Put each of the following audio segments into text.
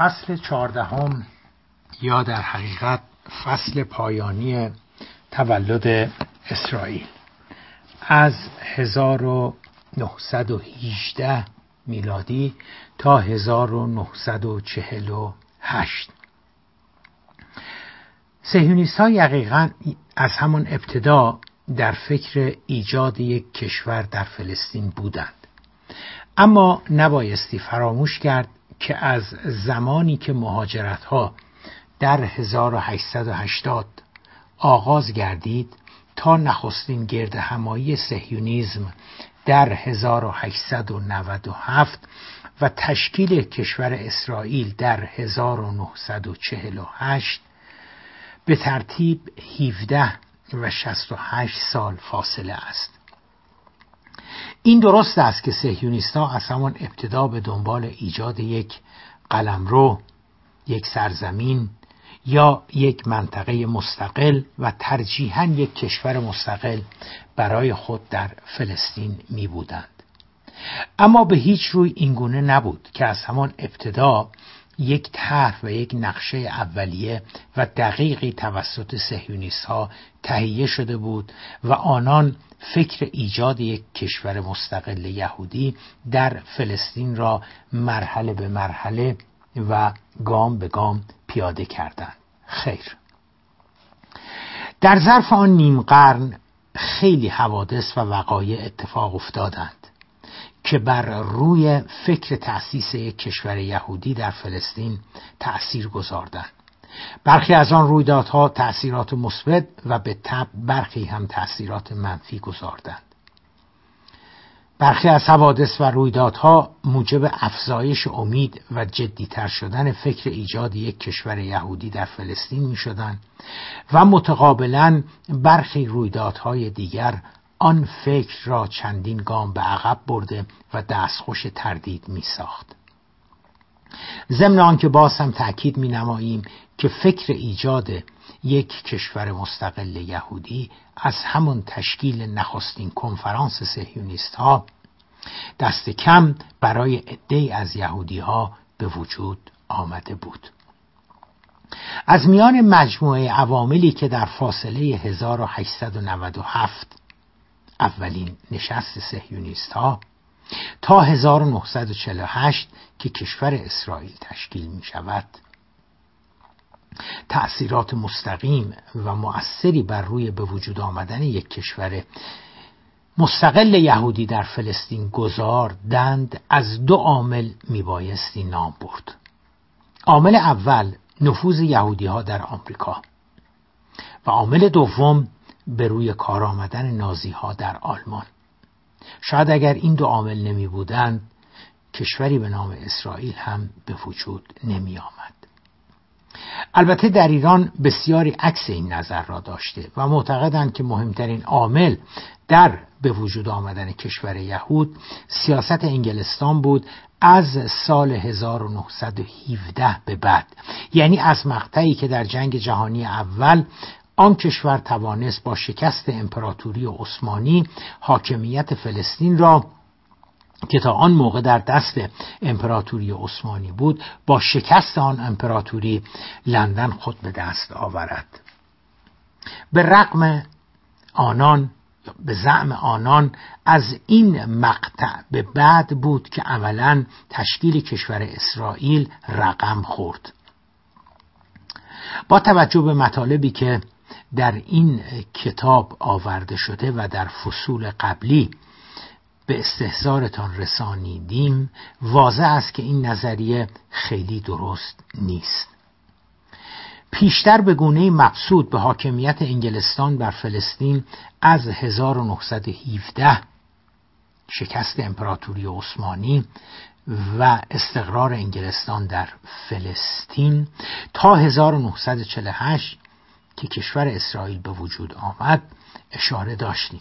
فصل چهاردهم یا در حقیقت فصل پایانی تولد اسرائیل. از 1918 میلادی تا 1948 سهیونیست ها یقیقا از همان ابتدا در فکر ایجاد یک کشور در فلسطین بودند. اما نبایستی فراموش کرد که از زمانی که مهاجرت ها در 1880 آغاز گردید تا نخستین گرد همایی سهیونیزم در 1897 و تشکیل کشور اسرائیل در 1948 به ترتیب 17 و 68 سال فاصله است. این درست است که سهیونیستا از همان ابتدا به دنبال ایجاد یک قلمرو یک سرزمین یا یک منطقه مستقل و ترجیحاً یک کشور مستقل برای خود در فلسطین می بودند. اما به هیچ روی اینگونه نبود که از همان ابتدا یک طرح و یک نقشه اولیه و دقیقی توسط سهیونیست ها تهیه شده بود و آنان فکر ایجاد یک کشور مستقل یهودی در فلسطین را مرحله به مرحله و گام به گام پیاده کردند. خیر. در ظرف آن نیم قرن خیلی حوادث و وقایع اتفاق افتادند. که بر روی فکر تأسیس یک کشور یهودی در فلسطین تأثیر گذاردند. برخی از آن رویدادها تأثیرات مثبت و به تب برخی هم تأثیرات منفی گذاردند. برخی از حوادث و رویدادها موجب افزایش امید و جدیتر شدن فکر ایجاد یک کشور یهودی در فلسطین می شدن و متقابلا برخی رویدادهای دیگر آن فکر را چندین گام به عقب برده و دستخوش تردید می ساخت. ضمن آنکه باز هم تأکید می نماییم که فکر ایجاد یک کشور مستقل یهودی از همون تشکیل نخستین کنفرانس سهیونیست ها دست کم برای عده از یهودی ها به وجود آمده بود از میان مجموعه عواملی که در فاصله 1897 اولین نشست سهیونیست ها تا 1948 که کشور اسرائیل تشکیل می شود تأثیرات مستقیم و مؤثری بر روی به وجود آمدن یک کشور مستقل یهودی در فلسطین گذاردند از دو عامل میبایستی نام برد. عامل اول نفوذ یهودی ها در آمریکا و عامل دوم به روی کار آمدن نازی ها در آلمان. شاید اگر این دو عامل نمی بودند کشوری به نام اسرائیل هم به وجود نمی آمد. البته در ایران بسیاری عکس این نظر را داشته و معتقدند که مهمترین عامل در به وجود آمدن کشور یهود سیاست انگلستان بود از سال 1917 به بعد. یعنی از مقطعی که در جنگ جهانی اول آن کشور توانست با شکست امپراتوری عثمانی حاکمیت فلسطین را که تا آن موقع در دست امپراتوری عثمانی بود با شکست آن امپراتوری لندن خود به دست آورد. به رقم آنان به زعم آنان از این مقطع به بعد بود که عملا تشکیل کشور اسرائیل رقم خورد. با توجه به مطالبی که در این کتاب آورده شده و در فصول قبلی به استحضارتان رسانیدیم واضح است که این نظریه خیلی درست نیست. پیشتر به گونه مقصود به حاکمیت انگلستان بر فلسطین از 1917 شکست امپراتوری عثمانی و استقرار انگلستان در فلسطین تا 1948 که کشور اسرائیل به وجود آمد اشاره داشتیم.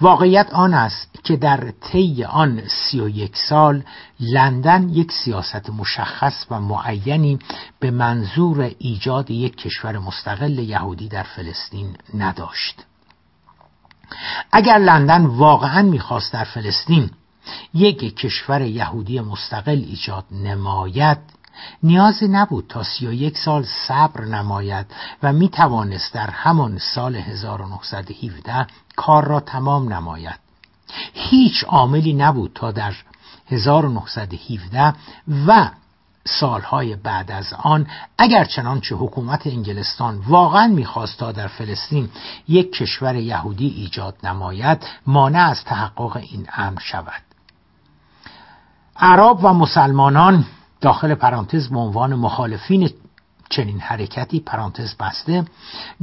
واقعیت آن است که در طی آن سی و یک سال لندن یک سیاست مشخص و معینی به منظور ایجاد یک کشور مستقل یهودی در فلسطین نداشت. اگر لندن واقعا می‌خواست در فلسطین یک کشور یهودی مستقل ایجاد نماید نیازی نبود تا سی و یک سال صبر نماید و می توانست در همان سال 1917 کار را تمام نماید. هیچ عاملی نبود تا در 1917 و سالهای بعد از آن اگر چنانچه حکومت انگلستان واقعا می‌خواست تا در فلسطین یک کشور یهودی ایجاد نماید مانع از تحقق این امر شود. عرب و مسلمانان داخل پرانتز به عنوان مخالفین چنین حرکتی پرانتز بسته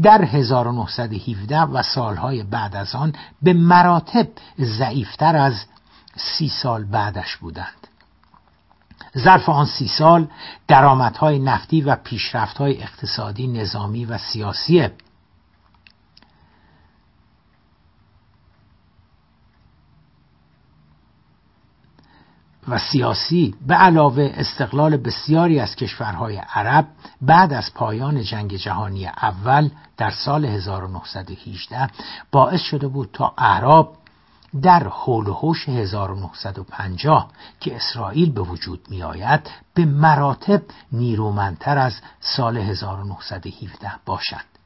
در 1917 و سالهای بعد از آن به مراتب ضعیفتر از سی سال بعدش بودند. ظرف آن سی سال درآمدهای نفتی و پیشرفتهای اقتصادی نظامی و سیاسی و سیاسی به علاوه استقلال بسیاری از کشورهای عرب بعد از پایان جنگ جهانی اول در سال 1918 باعث شده بود تا اعراب در حول و حوش 1950 که اسرائیل به وجود می آید به مراتب نیرومندتر از سال 1917 باشند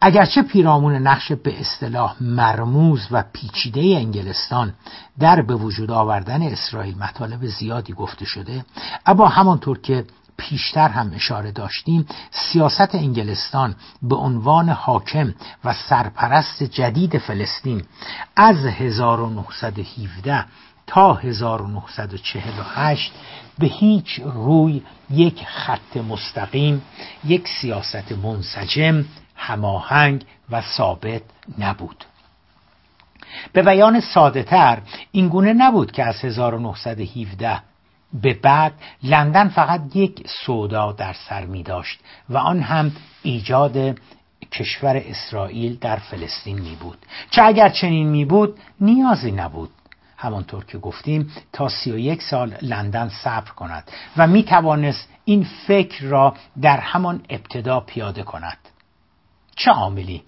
اگرچه پیرامون نقش به اصطلاح مرموز و پیچیده انگلستان در به وجود آوردن اسرائیل مطالب زیادی گفته شده اما همانطور که پیشتر هم اشاره داشتیم سیاست انگلستان به عنوان حاکم و سرپرست جدید فلسطین از 1917 تا 1948 به هیچ روی یک خط مستقیم یک سیاست منسجم هماهنگ و ثابت نبود. به بیان ساده تر این گونه نبود که از 1917 به بعد لندن فقط یک سودا در سر می داشت و آن هم ایجاد کشور اسرائیل در فلسطین می بود. چه اگر چنین می بود نیازی نبود. همانطور که گفتیم تا سی و یک سال لندن صبر کند و می توانست این فکر را در همان ابتدا پیاده کند. چه عاملی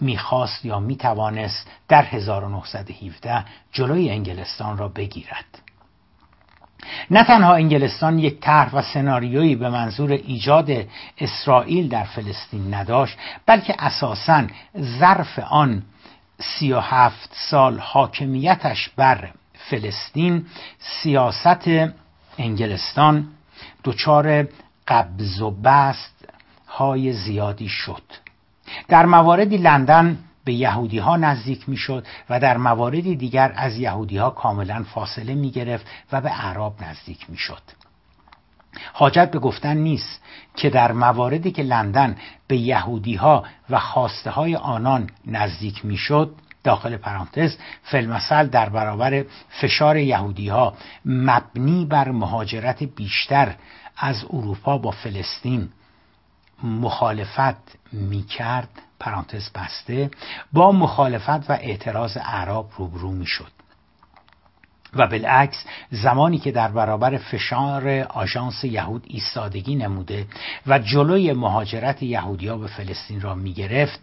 می‌خواست یا می‌توانست در 1917 جلوی انگلستان را بگیرد؟ نه تنها انگلستان یک طرح و سناریویی به منظور ایجاد اسرائیل در فلسطین نداشت بلکه اساسا ظرف آن سی و هفت سال حاکمیتش بر فلسطین سیاست انگلستان دچار قبض و بست های زیادی شد در مواردی لندن به یهودی ها نزدیک می‌شد و در مواردی دیگر از یهودی ها کاملا فاصله می گرفت و به اعراب نزدیک می‌شد. حاجت به گفتن نیست که در مواردی که لندن به یهودی ها و خواسته های آنان نزدیک می‌شد داخل پرانتز فلمسل در برابر فشار یهودی ها مبنی بر مهاجرت بیشتر از اروپا با فلسطین مخالفت می‌کرد پرانتز بسته با مخالفت و اعتراض عرب روبرو می‌شد. و بالعکس زمانی که در برابر فشار آژانس یهود ایستادگی نموده و جلوی مهاجرت یهودیا به فلسطین را می‌گرفت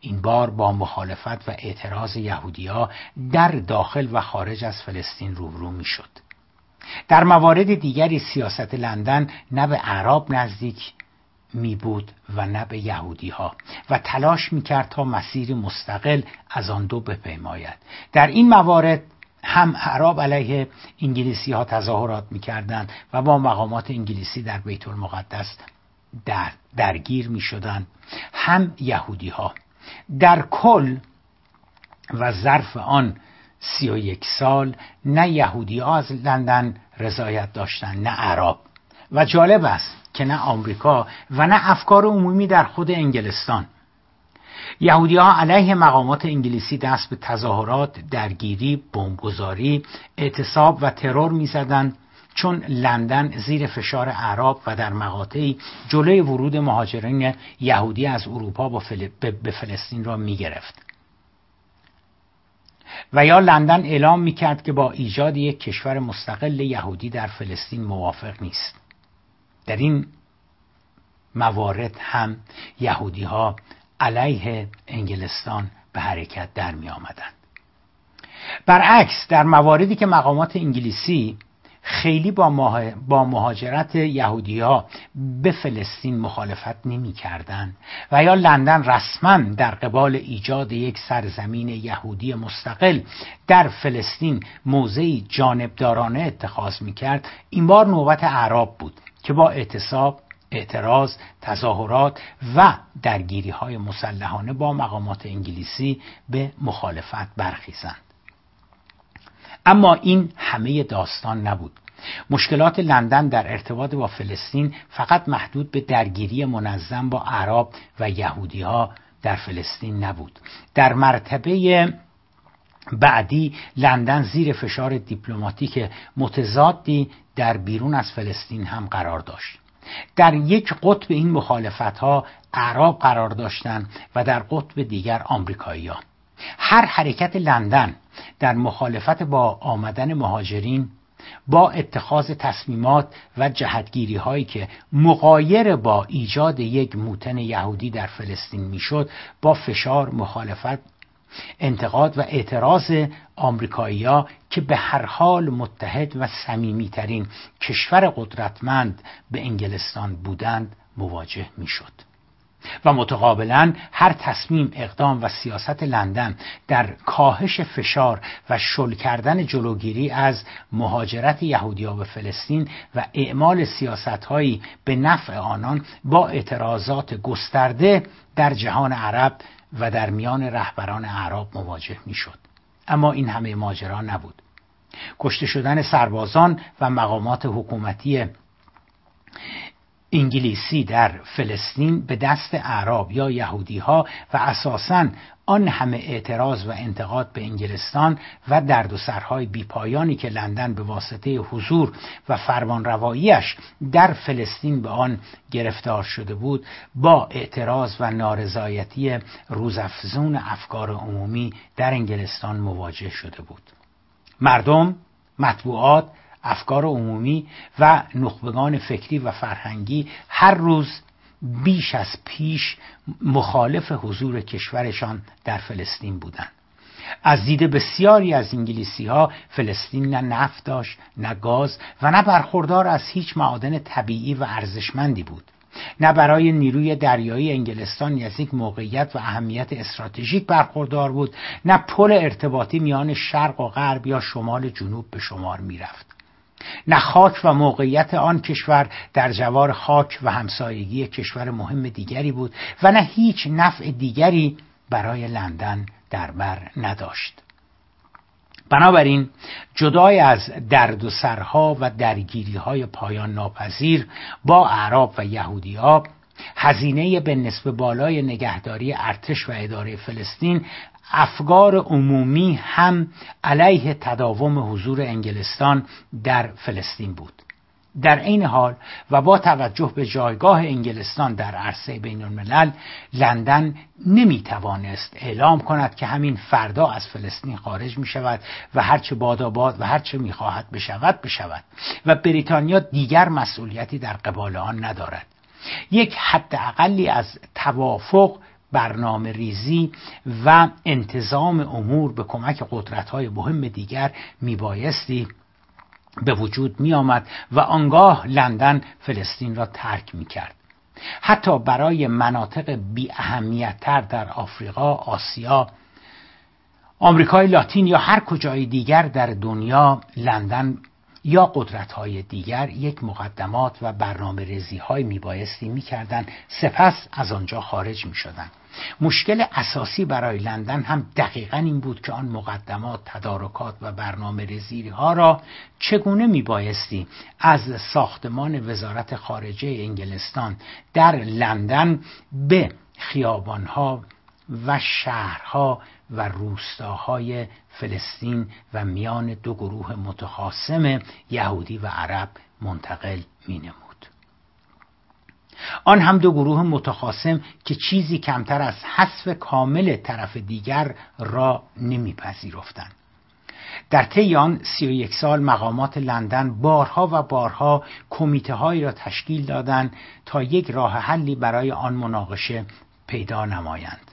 این بار با مخالفت و اعتراض یهودیا در داخل و خارج از فلسطین روبرو می‌شد. در موارد دیگری سیاست لندن نه به عرب نزدیک می بود و نه به یهودی ها و تلاش می کرد تا مسیر مستقل از آن دو بپیماید. در این موارد هم عرب علیه انگلیسی ها تظاهرات می‌کردند و با مقامات انگلیسی در بیت المقدس در درگیر می شدن هم یهودی ها در کل و ظرف آن سی و یک سال نه یهودی ها از لندن رضایت داشتند نه عرب. و جالب است که نه آمریکا و نه افکار عمومی در خود انگلستان یهودی ها علیه مقامات انگلیسی دست به تظاهرات، درگیری، بمبگذاری، اعتصاب و ترور می‌زدند چون لندن زیر فشار عرب و در مقاطعی جلوی ورود مهاجرین یهودی از اروپا به فلسطین را می گرفت. و یا لندن اعلام می کرد که با ایجاد یک کشور مستقل یهودی در فلسطین موافق نیست. در این موارد هم یهودی ها علیه انگلستان به حرکت در می آمدند. برعکس در مواردی که مقامات انگلیسی خیلی با, با مهاجرت یهودی ها به فلسطین مخالفت نمی کردن و یا لندن رسما در قبال ایجاد یک سرزمین یهودی مستقل در فلسطین موضعی جانبدارانه اتخاذ می کرد این بار نوبت اعراب بود که با اعتصاب اعتراض، تظاهرات و درگیری های مسلحانه با مقامات انگلیسی به مخالفت برخیزند. اما این همه داستان نبود. مشکلات لندن در ارتباط با فلسطین فقط محدود به درگیری منظم با عرب و یهودی ها در فلسطین نبود. در مرتبه بعدی لندن زیر فشار دیپلماتیک متضادی در بیرون از فلسطین هم قرار داشت. در یک قطب این مخالفت ها اعراب قرار داشتند و در قطب دیگر آمریکایی ها. هر حرکت لندن در مخالفت با آمدن مهاجرین با اتخاذ تصمیمات و جهتگیری هایی که مقایر با ایجاد یک موتن یهودی در فلسطین می‌شد با فشار مخالفت انتقاد و اعتراض آمریکایی‌ها که به هر حال متحد و صمیمیترین کشور قدرتمند به انگلستان بودند مواجه می‌شد. و متقابلا هر تصمیم اقدام و سیاست لندن در کاهش فشار و شل کردن جلوگیری از مهاجرت یهودیا به فلسطین و اعمال سیاستهایی به نفع آنان با اعتراضات گسترده در جهان عرب و در میان رهبران اعراب مواجه می‌شد. اما این همه ماجرا نبود. کشته شدن سربازان و مقامات حکومتی انگلیسی در فلسطین به دست اعراب یا یهودی ها و اساساً آن همه اعتراض و انتقاد به انگلستان و درد و سرهای بیپایانی که لندن به واسطه حضور و فرمانرواییش در فلسطین به آن گرفتار شده بود با اعتراض و نارضایتی روزافزون افکار عمومی در انگلستان مواجه شده بود. مردم مطبوعات افکار عمومی و نخبگان فکری و فرهنگی هر روز بیش از پیش مخالف حضور کشورشان در فلسطین بودند. از دید بسیاری از انگلیسی ها فلسطین نه نفت داشت نه گاز و نه برخوردار از هیچ معادن طبیعی و ارزشمندی بود. نه برای نیروی دریایی انگلستان از یک موقعیت و اهمیت استراتژیک برخوردار بود نه پل ارتباطی میان شرق و غرب یا شمال جنوب به شمار می‌رفت. نه خاک و موقعیت آن کشور در جوار خاک و همسایگی کشور مهم دیگری بود و نه هیچ نفع دیگری برای لندن در بر نداشت. بنابراین جدای از درد و سرها و درگیری های پایان ناپذیر با اعراب و یهودی ها هزینه به نسب بالای نگهداری ارتش و اداره فلسطین افکار عمومی هم علیه تداوم حضور انگلستان در فلسطین بود. در این حال و با توجه به جایگاه انگلستان در عرصه بین الملل لندن نمی توانست اعلام کند که همین فردا از فلسطین خارج می شود و هرچه باد و هرچه می خواهد بشود بشود و بریتانیا دیگر مسئولیتی در قبال آن ندارد. یک حد اقلی از توافق برنامه ریزی و انتظام امور به کمک قدرت های مهم دیگر میبایستی به وجود می آمد و آنگاه لندن فلسطین را ترک می کرد. حتی برای مناطق بی اهمیتتر در آفریقا، آسیا، آمریکای لاتین یا هر کجای دیگر در دنیا لندن یا قدرت های دیگر یک مقدمات و برنامه ریزی های می بایستی می کردن سپس از آنجا خارج می شدن. مشکل اساسی برای لندن هم دقیقا این بود که آن مقدمات تدارکات و برنامه ها را چگونه می بایستی از ساختمان وزارت خارجه انگلستان در لندن به خیابانها و شهرها و روستاهای فلسطین و میان دو گروه متخاصم یهودی و عرب منتقل می. آن هم دو گروه متخاصم که چیزی کمتر از حذف کامل طرف دیگر را نمیپذیرفتند. در طی آن سی و یک سال مقامات لندن بارها و بارها کمیته هایی را تشکیل دادند تا یک راه حلی برای آن مناقشه پیدا نمایند.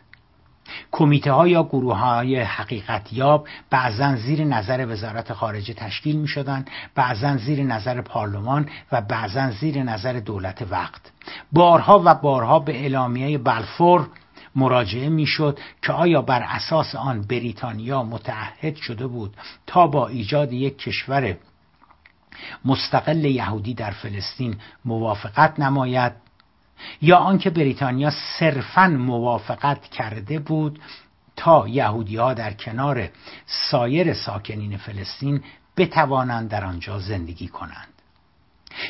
کمیته ها یا گروه های حقیقت یاب بعضا زیر نظر وزارت خارجه تشکیل می شدن بعضا زیر نظر پارلمان و بعضا زیر نظر دولت وقت. بارها و بارها به اعلامیه بلفور مراجعه می‌شد که آیا بر اساس آن بریتانیا متعهد شده بود تا با ایجاد یک کشور مستقل یهودی در فلسطین موافقت نماید؟ یا آنکه بریتانیا صرفا موافقت کرده بود تا یهودی ها در کنار سایر ساکنین فلسطین بتوانند در آنجا زندگی کنند.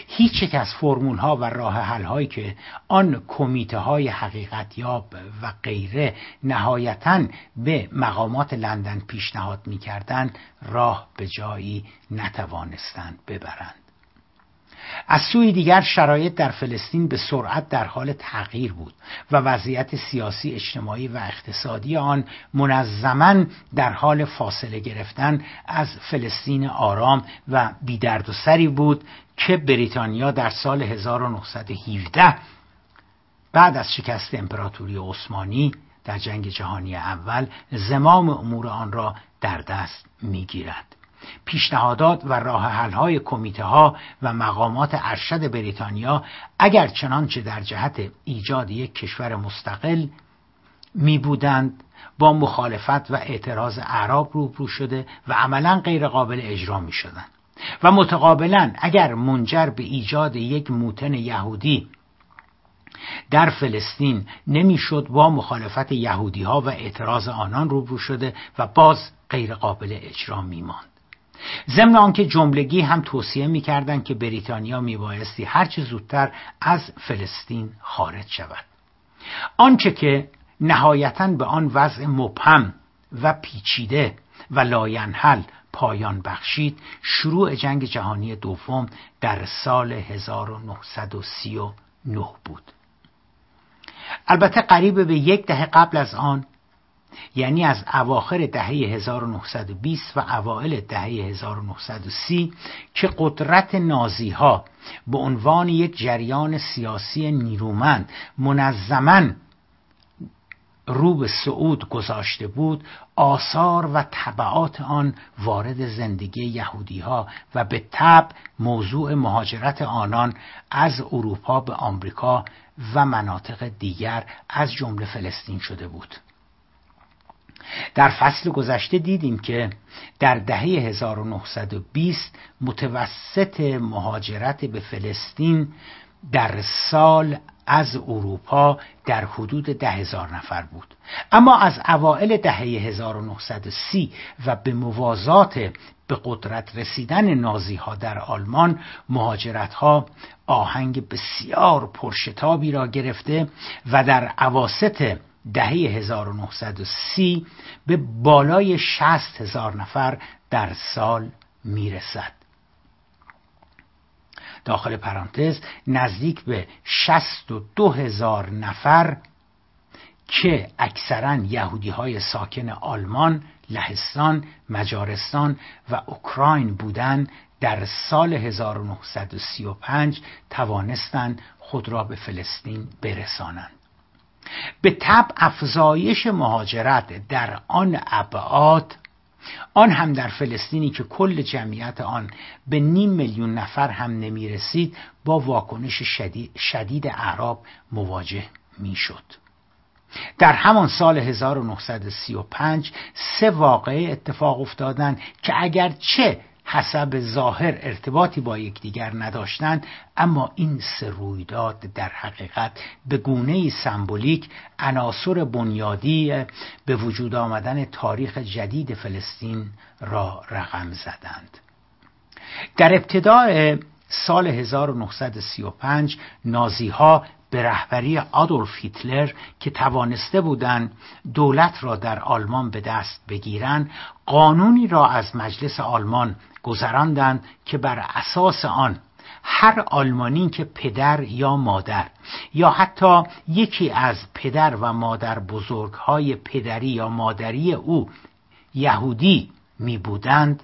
هیچ یک از فرمول ها و راه حل هایی که آن کمیته های حقیقت یاب و غیره نهایتا به مقامات لندن پیشنهاد می راه به جایی نتوانستند ببرند. از سوی دیگر شرایط در فلسطین به سرعت در حال تغییر بود و وضعیت سیاسی اجتماعی و اقتصادی آن منظما در حال فاصله گرفتن از فلسطین آرام و بیدردسری بود که بریتانیا در سال 1917 بعد از شکست امپراتوری عثمانی در جنگ جهانی اول زمام امور آن را در دست می‌گیرد. پیشنهادات و راه های کمیته ها و مقامات ارشد بریتانیا اگر چنانچه در جهت ایجاد یک کشور مستقل می بودند با مخالفت و اعتراض اعراب روبرو شده و عملا غیر قابل اجرا می شدند و متقابلا اگر منجر به ایجاد یک موتن یهودی در فلسطین نمی‌شد با مخالفت یهودی ها و اعتراض آنان روبرو شده و باز غیر قابل اجرا می ماند. ضمن آنکه جملگی هم توصیه می‌کردند که بریتانیا میبایستی هرچه زودتر از فلسطین خارج شود. آنچه که نهایتا به آن وضع مبهم و پیچیده و لاینحل پایان بخشید شروع جنگ جهانی دوم در سال 1939 بود. البته قریب به یک دهه قبل از آن یعنی از اواخر دهه 1920 و اوائل دهه 1930 که قدرت نازی ها به عنوان یک جریان سیاسی نیرومند منظما رو به صعود گذاشته بود آثار و طبعات آن وارد زندگی یهودی ها و به تب موضوع مهاجرت آنان از اروپا به آمریکا و مناطق دیگر از جمله فلسطین شده بود. در فصل گذشته دیدیم که در دهه 1920 متوسط مهاجرت به فلسطین در سال از اروپا در حدود ده هزار نفر بود. اما از اوائل دهه 1930 و به موازات به قدرت رسیدن نازی ها در آلمان مهاجرت ها آهنگ بسیار پرشتابی را گرفته و در عواست دهه 1930 به بالای 60 هزار نفر در سال می‌رسد داخل پرانتز نزدیک به 62 هزار نفر که اکثرا یهودی های ساکن آلمان، لهستان، مجارستان و اوکراین بودند در سال 1935 توانستند خود را به فلسطین برسانند. به تب افزایش مهاجرت در آن ابعاد آن هم در فلسطینی که کل جمعیت آن به نیم میلیون نفر هم نمی رسید با واکنش شدید, شدید اعراب مواجه می شد. در همان سال 1935 سه واقعه اتفاق افتادند که اگر چه حسب ظاهر ارتباطی با یکدیگر نداشتند اما این سه رویداد در حقیقت به گونه سمبولیک عناصر بنیادی به وجود آمدن تاریخ جدید فلسطین را رقم زدند. در ابتدای سال 1935 نازی ها به رهبری آدولف هیتلر که توانسته بودند دولت را در آلمان به دست بگیرند قانونی را از مجلس آلمان گذراندند که بر اساس آن هر آلمانی که پدر یا مادر یا حتی یکی از پدر و مادر بزرگهای پدری یا مادری او یهودی می بودند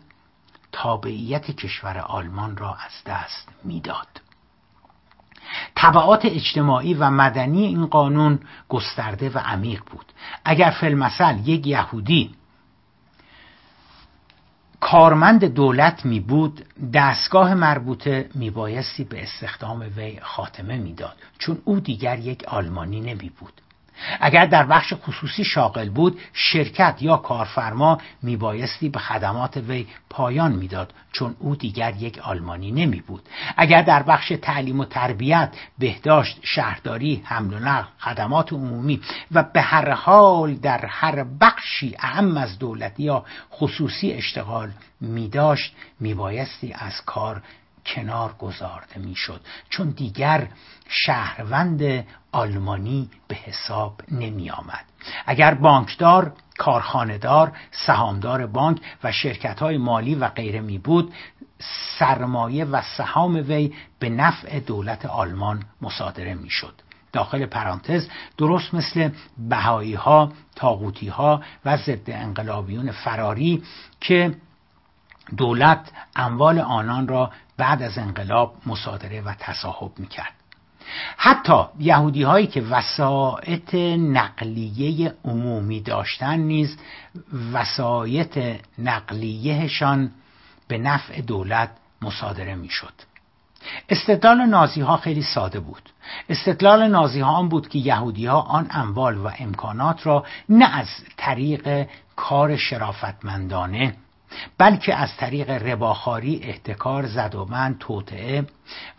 تابعیت کشور آلمان را از دست می‌داد. طبعات اجتماعی و مدنی این قانون گسترده و عمیق بود. اگر فلمثل یک یهودی کارمند دولت می بود دستگاه مربوطه می بایستی به استخدام وی خاتمه می‌داد چون او دیگر یک آلمانی نمی بود. اگر در بخش خصوصی شاغل بود شرکت یا کارفرما میبایستی به خدمات وی پایان می‌داد چون او دیگر یک آلمانی نمی بود اگر در بخش تعلیم و تربیت بهداشت شهرداری حمل و نقل خدمات عمومی و به هر حال در هر بخشی اهم از دولتی یا خصوصی اشتغال می داشت می بایستی از کار کنار گذارده می‌شد. چون دیگر شهروند آلمانی به حساب نمی آمد. اگر بانکدار کارخانهدار سهامدار بانک و شرکت های مالی و غیره می بود سرمایه و سهام وی به نفع دولت آلمان مصادره می شد. داخل پرانتز درست مثل بهایی ها تاغوتی ها و ضد انقلابیون فراری که دولت اموال آنان را بعد از انقلاب مصادره و تصاحب می‌کرد. حتی یهودی هایی که وسایط نقلیه عمومی داشتن نیز وسایط نقلیهشان به نفع دولت مصادره می‌شد. استدلال نازی ها خیلی ساده بود. استدلال نازی ها آن بود که یهودی ها آن اموال و امکانات را نه از طریق کار شرافتمندانه بلکه از طریق رباخاری احتکار زدومند توطعه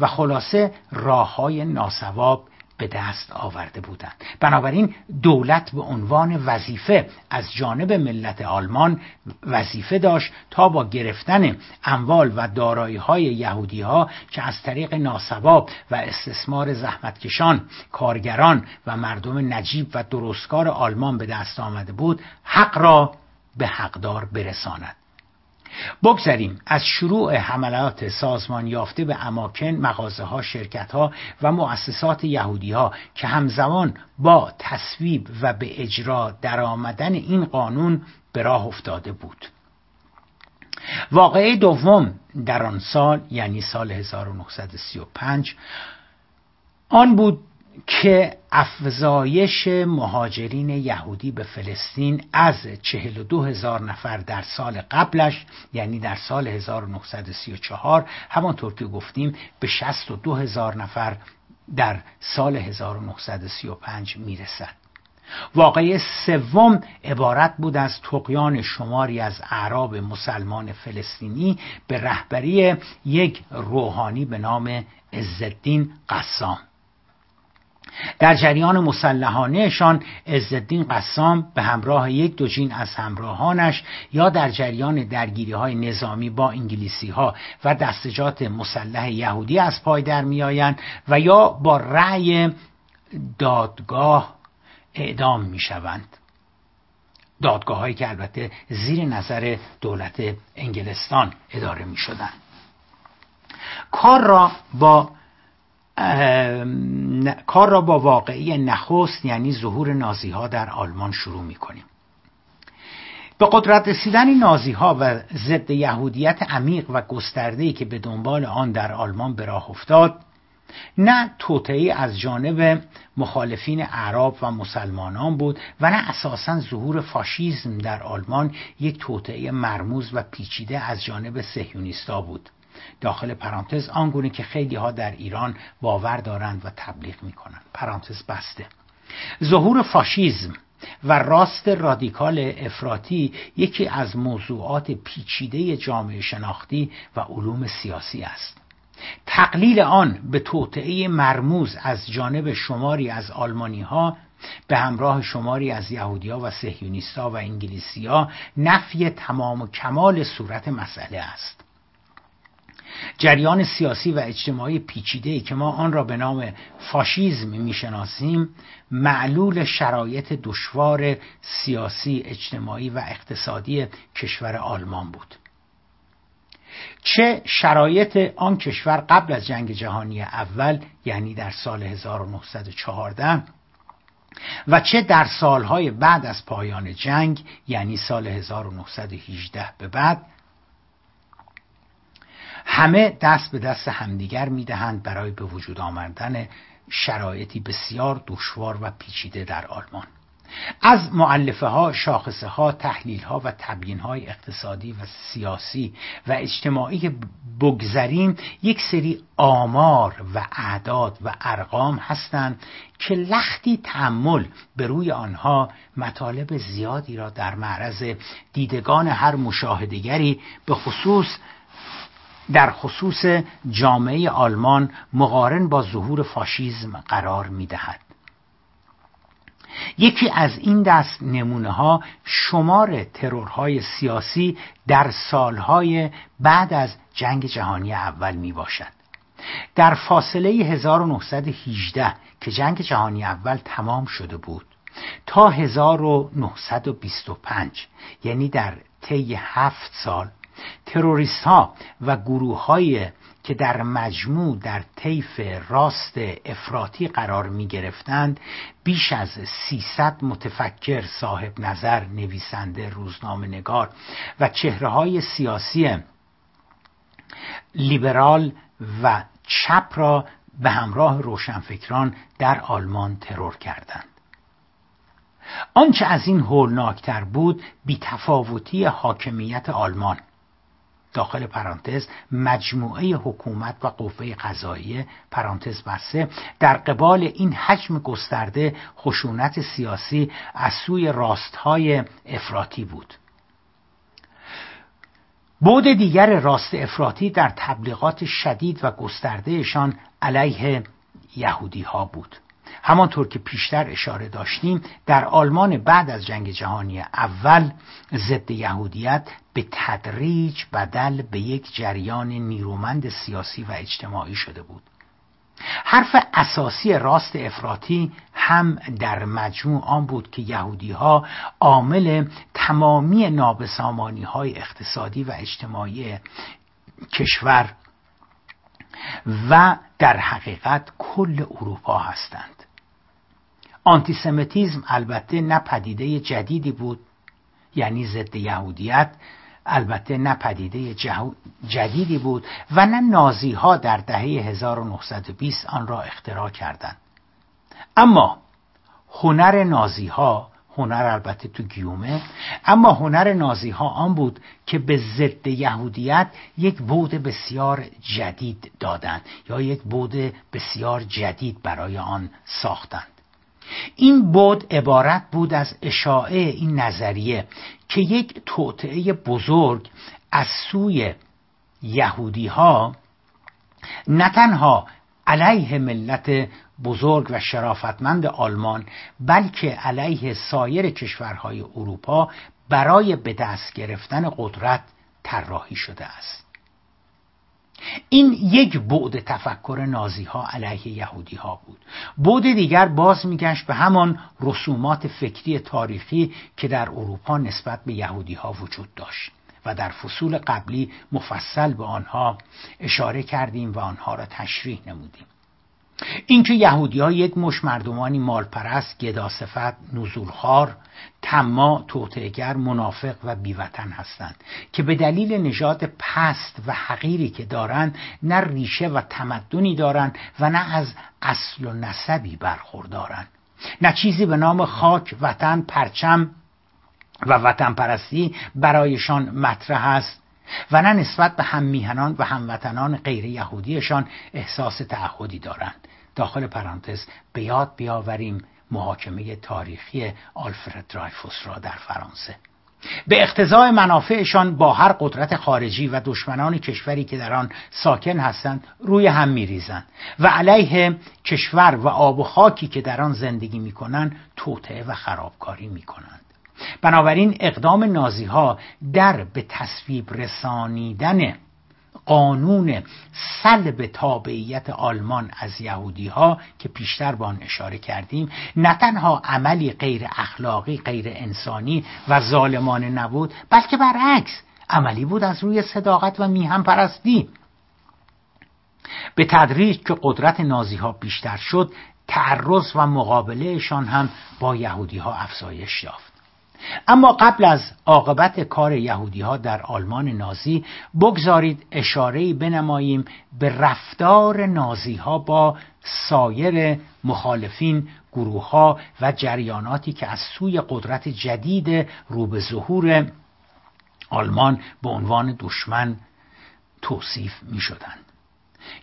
و خلاصه راه های ناسواب به دست آورده بودند بنابراین دولت به عنوان وظیفه از جانب ملت آلمان وظیفه داشت تا با گرفتن اموال و دارایی های یهودی ها که از طریق ناسواب و استثمار زحمتکشان کارگران و مردم نجیب و درستکار آلمان به دست آمده بود حق را به حقدار برساند. بگذریم از شروع حملات سازمان یافته به اماکن مغازه ها شرکت ها و مؤسسات یهودی ها که همزمان با تصویب و به اجرا درآمدن این قانون به راه افتاده بود. واقعه دوم در آن سال یعنی سال 1935 آن بود که افزایش مهاجرین یهودی به فلسطین از 42 هزار نفر در سال قبلش یعنی در سال 1934 همانطور که گفتیم به 62 هزار نفر در سال 1935 می‌رسد. واقعه سوم عبارت بود از تقیان شماری از اعراب مسلمان فلسطینی به رهبری یک روحانی به نام عزالدین قسام. در جریان مسلحانهشان عزالدین قسام به همراه یک دوجین از همراهانش یا در جریان درگیری های نظامی با انگلیسی ها و دستجات مسلح یهودی از پای در میآیند و یا با رأی دادگاه اعدام می شوند دادگاه هایی که البته زیر نظر دولت انگلستان اداره می شدند کار را با کار را با واقعی نخست یعنی ظهور نازی ها در آلمان شروع می کنیم به قدرت رسیدن نازی ها و ضد یهودیت عمیق و گسترده که به دنبال آن در آلمان به راه افتاد نه توطعه از جانب مخالفین اعراب و مسلمانان بود و نه اساسا ظهور فاشیزم در آلمان یک توطعه مرموز و پیچیده از جانب سهیونیستا بود. داخل پرانتز آنگونه که خیلی ها در ایران باور دارند و تبلیغ می کنند پرانتز بسته. ظهور فاشیزم و راست رادیکال افراطی یکی از موضوعات پیچیده جامعه شناختی و علوم سیاسی است. تقلیل آن به توطعه مرموز از جانب شماری از آلمانی ها به همراه شماری از یهودیا و سهیونیستا و انگلیسیا نفی تمام و کمال صورت مسئله است. جریان سیاسی و اجتماعی پیچیده که ما آن را به نام فاشیزم می‌شناسیم معلول شرایط دشوار سیاسی اجتماعی و اقتصادی کشور آلمان بود. چه شرایط آن کشور قبل از جنگ جهانی اول یعنی در سال 1914 و چه در سالهای بعد از پایان جنگ یعنی سال 1918 به بعد همه دست به دست همدیگر می‌دهند برای به وجود آمدن شرایطی بسیار دشوار و پیچیده در آلمان. از معلفه ها شاخصه ها تحلیل ها و تبیین های اقتصادی و سیاسی و اجتماعی بگذریم یک سری آمار و اعداد و ارقام هستند که لختی تحمل به روی آنها مطالب زیادی را در معرض دیدگان هر مشاهدگری به خصوص در خصوص جامعه آلمان مقارن با ظهور فاشیزم قرار می دهد. یکی از این دست نمونه ها شمار ترورهای سیاسی در سالهای بعد از جنگ جهانی اول می باشد. در فاصله 1918 که جنگ جهانی اول تمام شده بود تا 1925 یعنی در طی هفت سال تروریست ها و گروه های که در مجموع در طیف راست افراطی قرار می گرفتند بیش از 300 متفکر صاحب نظر نویسنده روزنامه نگار و چهره های سیاسی لیبرال و چپ را به همراه روشنفکران در آلمان ترور کردند. آنچه از این هولناکتر بود بیتفاوتی حاکمیت آلمان. داخل پرانتز مجموعه حکومت و قوه قضاییه پرانتز بسته در قبال این حجم گسترده خشونت سیاسی از سوی راستهای افراطی بود. بود دیگر راست افراطی در تبلیغات شدید و گستردهشان علیه یهودی ها بود. همانطور که پیشتر اشاره داشتیم در آلمان بعد از جنگ جهانی اول ضد یهودیت به تدریج بدل به یک جریان نیرومند سیاسی و اجتماعی شده بود. حرف اساسی راست افراطی هم در مجموع آن بود که یهودی ها عامل تمامی نابسامانی های اقتصادی و اجتماعی کشور و در حقیقت کل اروپا هستند. آنتیسمیتیزم البته نه پدیده جدیدی بود یعنی ضد یهودیت البته نه پدیده جدیدی بود و نه نازی ها در دهه 1920 آن را اختراع کردند. اما هنر نازی ها هنر البته تو گیومه اما هنر نازی ها آن بود که به ضد یهودیت یک بود بسیار جدید دادند یا یک بود بسیار جدید برای آن ساختند. این بود عبارت بود از اشاعه این نظریه که یک توطعه بزرگ از سوی یهودی ها نه تنها علیه ملت بزرگ و شرافتمند آلمان بلکه علیه سایر کشورهای اروپا برای به دست گرفتن قدرت طراحی شده است. این یک بعد تفکر نازی ها علیه یهودی ها بود. بعد دیگر باز میگشت به همان رسومات فکری تاریخی که در اروپا نسبت به یهودی ها وجود داشت و در فصول قبلی مفصل به آنها اشاره کردیم و آنها را تشریح نمودیم. اینکه یهودی ها یک مش مردمانی مالپرست گداصفت نزولخوار تما توطعهگر منافق و بیوطن هستند که به دلیل نژاد پست و حقیری که دارند نه ریشه و تمدنی دارند و نه از اصل و نسبی برخوردارند. نه چیزی به نام خاک وطن پرچم و وطن پرستی برایشان مطرح است و نه نسبت به هم میهنان و هموطنان غیر یهودیشان احساس تعهدی دارند. داخل پرانتز به یاد بیاوریم محاکمه تاریخی آلفرد درایفوس را در فرانسه. به اقتضای منافعشان با هر قدرت خارجی و دشمنان کشوری که در آن ساکن هستند روی هم میریزند و علیه کشور و آب و خاکی که در آن زندگی می‌کنند توطعه و خرابکاری می‌کنند. بنابراین اقدام نازی ها در به تصویب رسانیدن قانون سلب تابعیت آلمان از یهودی ها که پیشتر به آن اشاره کردیم نه تنها عملی غیر اخلاقی غیر انسانی و ظالمانه نبود بلکه برعکس عملی بود از روی صداقت و میهم پرستی به تدریج که قدرت نازی ها بیشتر شد تعرض و مقابلهشان هم با یهودی ها افزایش یافت. اما قبل از عاقبت کار یهودی ها در آلمان نازی بگذارید اشاره بنماییم به رفتار نازی ها با سایر مخالفین گروه ها و جریاناتی که از سوی قدرت جدید رو به ظهور آلمان به عنوان دشمن توصیف می شدند.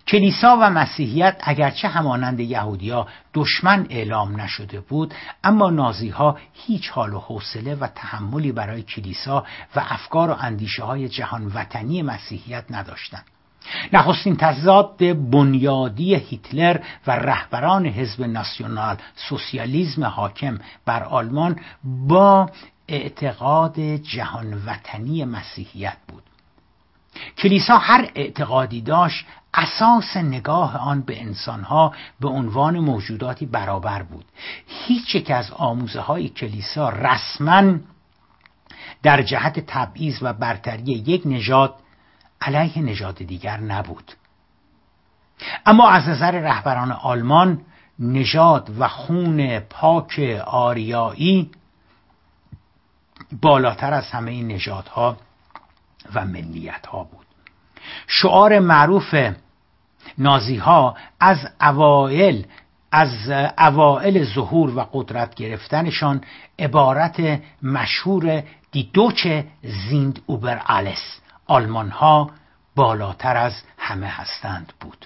کلیسا و مسیحیت اگرچه همانند یهودیا دشمن اعلام نشده بود اما نازی ها هیچ حال و حوصله و تحملی برای کلیسا و افکار و اندیشه های جهان وطنی مسیحیت نداشتند. نخستین تضاد بنیادی هیتلر و رهبران حزب ناسیونال سوسیالیزم حاکم بر آلمان با اعتقاد جهان وطنی مسیحیت بود. کلیسا هر اعتقادی داشت اساس نگاه آن به انسانها به عنوان موجوداتی برابر بود. هیچ یک از آموزه های کلیسا رسما در جهت تبعیض و برتری یک نژاد علیه نژاد دیگر نبود. اما از نظر رهبران آلمان نژاد و خون پاک آریایی بالاتر از همه این نژادها و ملیت ها بود. شعار معروف نازی ها از اوائل از اوائل ظهور و قدرت گرفتنشان عبارت مشهور دی دوچه زیند اوبر آلس آلمان ها بالاتر از همه هستند بود.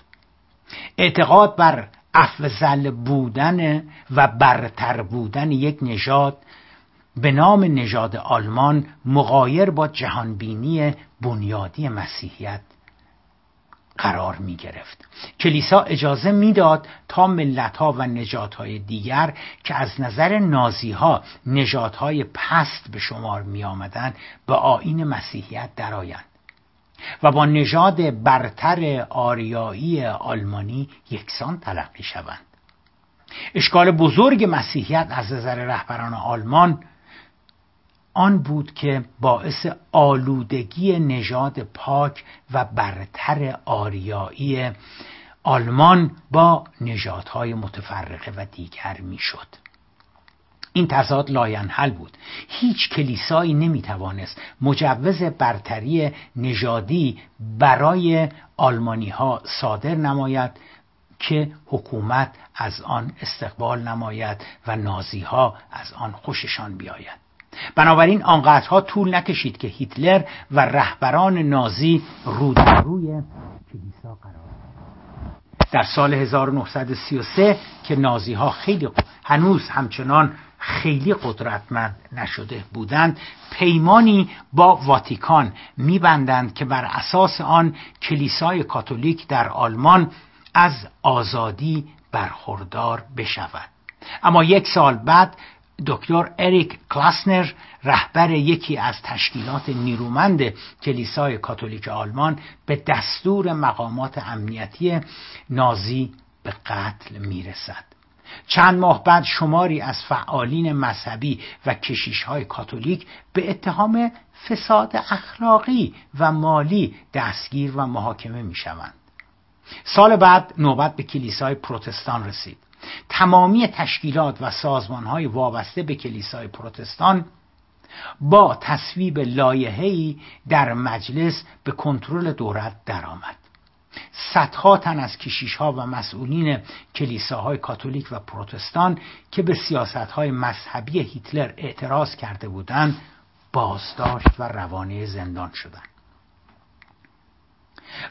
اعتقاد بر افضل بودن و برتر بودن یک نژاد به نام نژاد آلمان مقایر با جهانبینی بنیادی مسیحیت قرار می گرفت. کلیسا اجازه می‌داد تا ملت ها و نجات های دیگر که از نظر نازی ها نجات های پست به شمار می آمدن به آین مسیحیت درآیند و با نژاد برتر آریایی آلمانی یکسان تلقی شوند. اشکال بزرگ مسیحیت از نظر رهبران آلمان آن بود که باعث آلودگی نژاد پاک و برتر آریایی آلمان با نژادهای متفرقه و دیگر می‌شد. این تضاد لاینحل بود هیچ کلیسایی نمی‌توانست مجوز برتری نژادی برای آلمانی ها صادر نماید که حکومت از آن استقبال نماید و نازی ها از آن خوششان بیاید بنابراین آنقدرها طول نکشید که هیتلر و رهبران نازی رو در روی کلیسا قرار در سال 1933 که نازی ها خیلی هنوز همچنان خیلی قدرتمند نشده بودند پیمانی با واتیکان میبندند که بر اساس آن کلیسای کاتولیک در آلمان از آزادی برخوردار بشود. اما یک سال بعد دکتر اریک کلاسنر رهبر یکی از تشکیلات نیرومند کلیسای کاتولیک آلمان به دستور مقامات امنیتی نازی به قتل می‌رسد چند ماه بعد شماری از فعالین مذهبی و کشیش های کاتولیک به اتهام فساد اخلاقی و مالی دستگیر و محاکمه می شوند. سال بعد نوبت به کلیسای پروتستان رسید تمامی تشکیلات و سازمانهای وابسته به کلیسای پروتستان با تصویب لایحه‌ای در مجلس به کنترل دولت درآمد. صدها تن از کشیش ها و مسئولین کلیساهای کاتولیک و پروتستان که به سیاست های مذهبی هیتلر اعتراض کرده بودند بازداشت و روانه زندان شدند.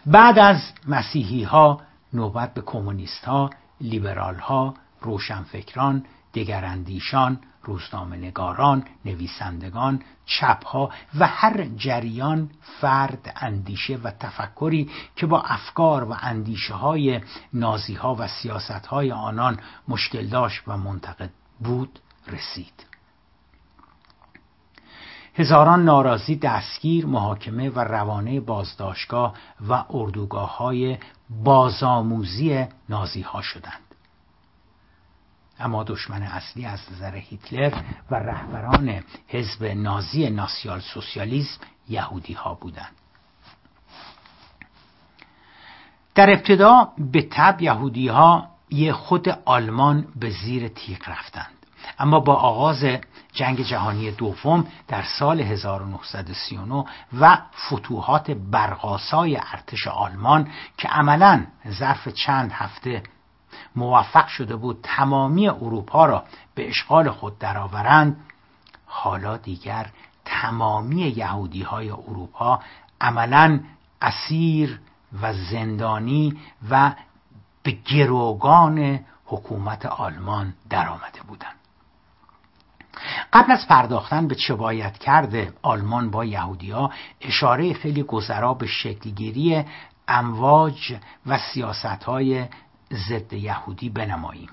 بعد از مسیحی ها نوبت به کمونیست ها لیبرال ها روشنفکران دگراندیشان روزنامه نگاران نویسندگان چپها و هر جریان فرد اندیشه و تفکری که با افکار و اندیشه های نازی ها و سیاست های آنان مشکل داشت و منتقد بود رسید. هزاران ناراضی دستگیر محاکمه و روانه بازداشتگاه و اردوگاه های بازآموزی نازی ها شدند. اما دشمن اصلی از نظر هیتلر و رهبران حزب نازی ناسیال سوسیالیسم یهودی ها بودند. در ابتدا به تب یهودی ها یه خود آلمان به زیر تیغ رفتند. اما با آغاز جنگ جهانی دوم در سال 1939 و فتوحات برقاسای ارتش آلمان که عملا ظرف چند هفته موفق شده بود تمامی اروپا را به اشغال خود درآورند حالا دیگر تمامی یهودی های اروپا عملا اسیر و زندانی و به گروگان حکومت آلمان درآمده بودند. قبل از پرداختن به چه باید کرده آلمان با یهودیا اشاره خیلی گذرا به شکلگیری امواج و سیاست های ضد یهودی بنماییم.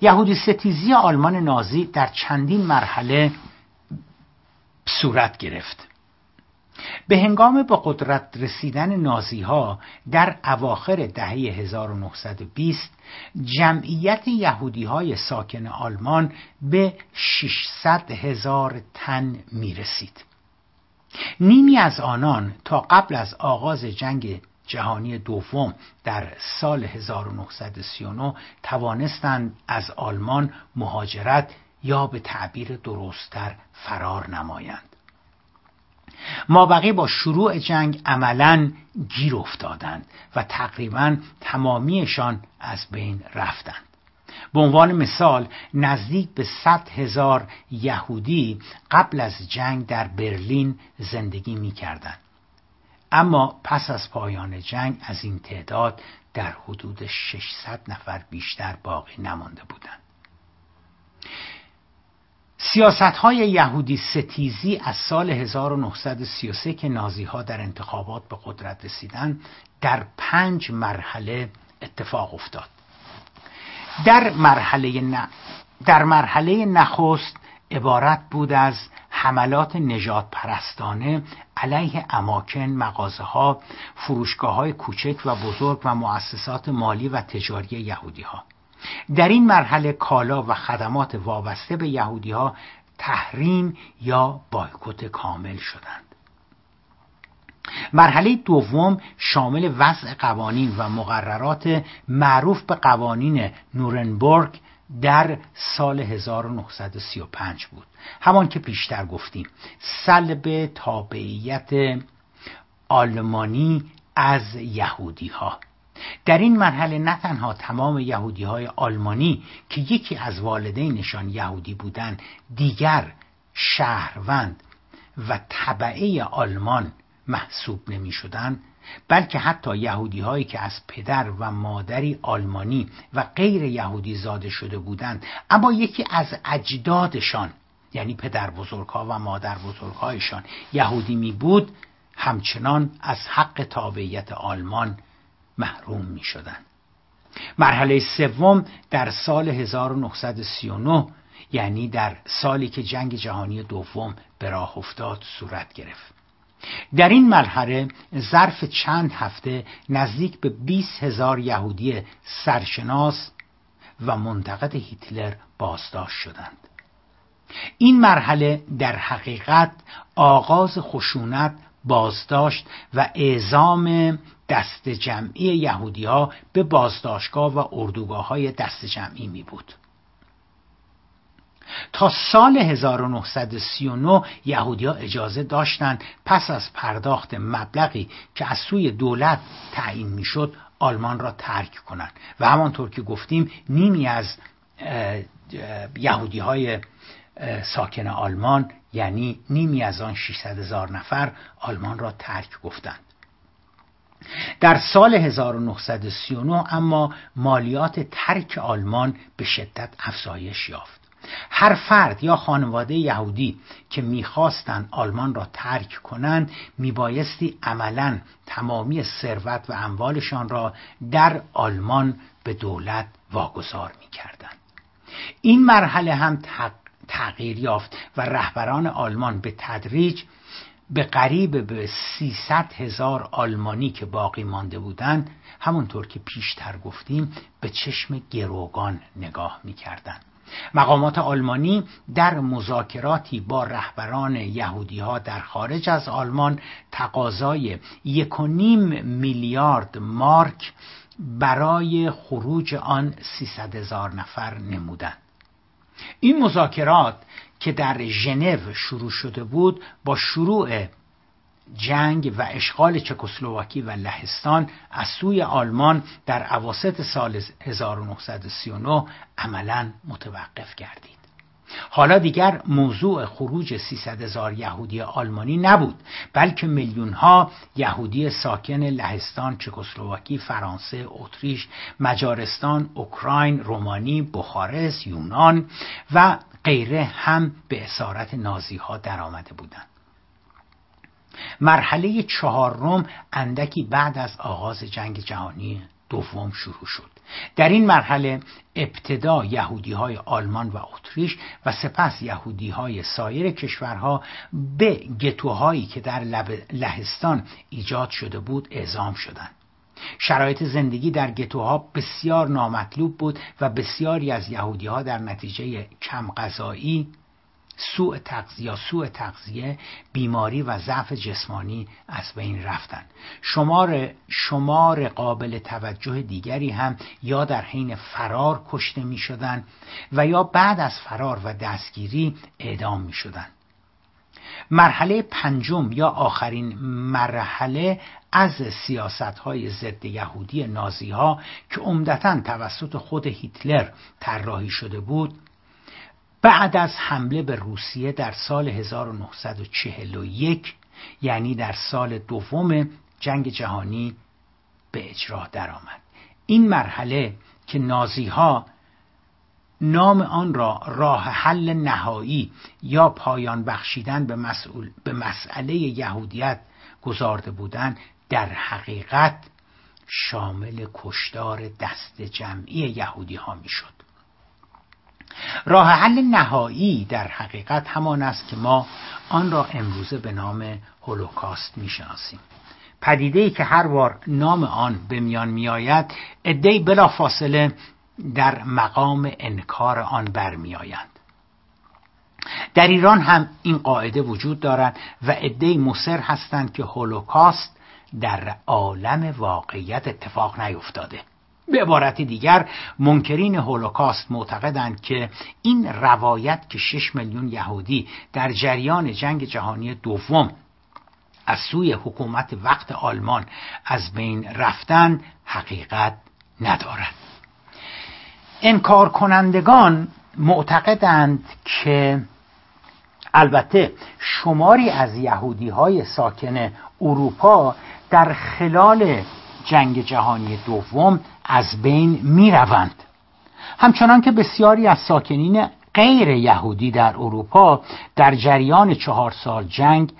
یهودی ستیزی آلمان نازی در چندین مرحله صورت گرفت. به هنگام به قدرت رسیدن نازی ها در اواخر دهه 1920 جمعیت یهودی های ساکن آلمان به 600 هزار تن می رسید. نیمی از آنان تا قبل از آغاز جنگ جهانی دوم در سال 1939 توانستند از آلمان مهاجرت یا به تعبیر درستتر فرار نمایند مابقی با شروع جنگ عملا گیر افتادند و تقریبا تمامیشان از بین رفتند به عنوان مثال نزدیک به صد هزار یهودی قبل از جنگ در برلین زندگی می کردند. اما پس از پایان جنگ از این تعداد در حدود 600 نفر بیشتر باقی نمانده بودند. سیاست های یهودی ستیزی از سال 1933 که نازی ها در انتخابات به قدرت رسیدن در پنج مرحله اتفاق افتاد. در مرحله, در مرحله نخست عبارت بود از حملات نجات پرستانه علیه اماکن مغازه ها فروشگاه های کوچک و بزرگ و مؤسسات مالی و تجاری یهودی ها در این مرحله کالا و خدمات وابسته به یهودی ها تحریم یا بایکوت کامل شدند. مرحله دوم شامل وضع قوانین و مقررات معروف به قوانین نورنبورگ در سال 1935 بود. همان که پیشتر گفتیم سلب تابعیت آلمانی از یهودی ها در این مرحله نه تنها تمام یهودی های آلمانی که یکی از والدینشان یهودی بودند دیگر شهروند و طبعه آلمان محسوب نمی شدن بلکه حتی یهودی هایی که از پدر و مادری آلمانی و غیر یهودی زاده شده بودند اما یکی از اجدادشان یعنی پدر بزرگها و مادر بزرگهایشان یهودی می بود همچنان از حق تابعیت آلمان محروم می شدن. مرحله سوم در سال 1939 یعنی در سالی که جنگ جهانی دوم به راه افتاد صورت گرفت در این مرحله ظرف چند هفته نزدیک به 20 هزار یهودی سرشناس و منتقد هیتلر بازداشت شدند این مرحله در حقیقت آغاز خشونت بازداشت و اعزام دست جمعی یهودی ها به بازداشتگاه و اردوگاه های دست جمعی می بود تا سال 1939 یهودی ها اجازه داشتند پس از پرداخت مبلغی که از سوی دولت تعیین می‌شد آلمان را ترک کنند. و همانطور که گفتیم نیمی از یهودی های ساکن آلمان یعنی نیمی از آن 600 هزار نفر آلمان را ترک گفتند. در سال 1939 اما مالیات ترک آلمان به شدت افزایش یافت. هر فرد یا خانواده یهودی که می‌خواستند آلمان را ترک کنند میبایستی عملا تمامی ثروت و اموالشان را در آلمان به دولت واگذار می‌کردند. این مرحله هم تغییر یافت و رهبران آلمان به تدریج به قریب به 300 هزار آلمانی که باقی مانده بودند همونطور که پیشتر گفتیم به چشم گروگان نگاه می‌کردند مقامات آلمانی در مذاکراتی با رهبران یهودی ها در خارج از آلمان تقاضای یک میلیارد مارک برای خروج آن 300 هزار نفر نمودند. این مذاکرات که در ژنو شروع شده بود با شروع جنگ و اشغال چکسلواکی و لهستان از سوی آلمان در عواست سال 1939 عملا متوقف گردید. حالا دیگر موضوع خروج 300 هزار یهودی آلمانی نبود بلکه میلیون ها یهودی ساکن لهستان، چکسلواکی، فرانسه، اتریش، مجارستان، اوکراین، رومانی، بخارست، یونان و غیره هم به اسارت نازی ها درآمده بودند. مرحله چهارم اندکی بعد از آغاز جنگ جهانی دوم شروع شد در این مرحله ابتدا یهودی های آلمان و اتریش و سپس یهودی های سایر کشورها به گتوهایی که در لهستان ایجاد شده بود اعزام شدند شرایط زندگی در گتوها بسیار نامطلوب بود و بسیاری از یهودی ها در نتیجه کم غذایی سوء تغذیه سوء تغذیه بیماری و ضعف جسمانی از بین رفتن شمار شمار قابل توجه دیگری هم یا در حین فرار کشته می شدن و یا بعد از فرار و دستگیری اعدام می شدن مرحله پنجم یا آخرین مرحله از سیاست های ضد یهودی نازی ها که عمدتا توسط خود هیتلر طراحی شده بود بعد از حمله به روسیه در سال 1941 یعنی در سال دوم جنگ جهانی به اجرا درآمد. این مرحله که نازی ها نام آن را راه حل نهایی یا پایان بخشیدن به, مسئول به مسئله یهودیت گذارده بودند در حقیقت شامل کشدار دست جمعی یهودی ها می شد راه حل نهایی در حقیقت همان است که ما آن را امروزه به نام هولوکاست می‌شناسیم. پدیده ای که هر بار نام آن به میان میآید عدهای بلا فاصله در مقام انکار آن برمیآیند. در ایران هم این قاعده وجود دارد و عدهای مصر هستند که هولوکاست در عالم واقعیت اتفاق نیفتاده. به عبارت دیگر منکرین هولوکاست معتقدند که این روایت که 6 میلیون یهودی در جریان جنگ جهانی دوم از سوی حکومت وقت آلمان از بین رفتن حقیقت ندارد. انکار کنندگان معتقدند که البته شماری از یهودی های ساکن اروپا در خلال جنگ جهانی دوم از بین می روند. همچنان که بسیاری از ساکنین غیر یهودی در اروپا در جریان چهار سال جنگ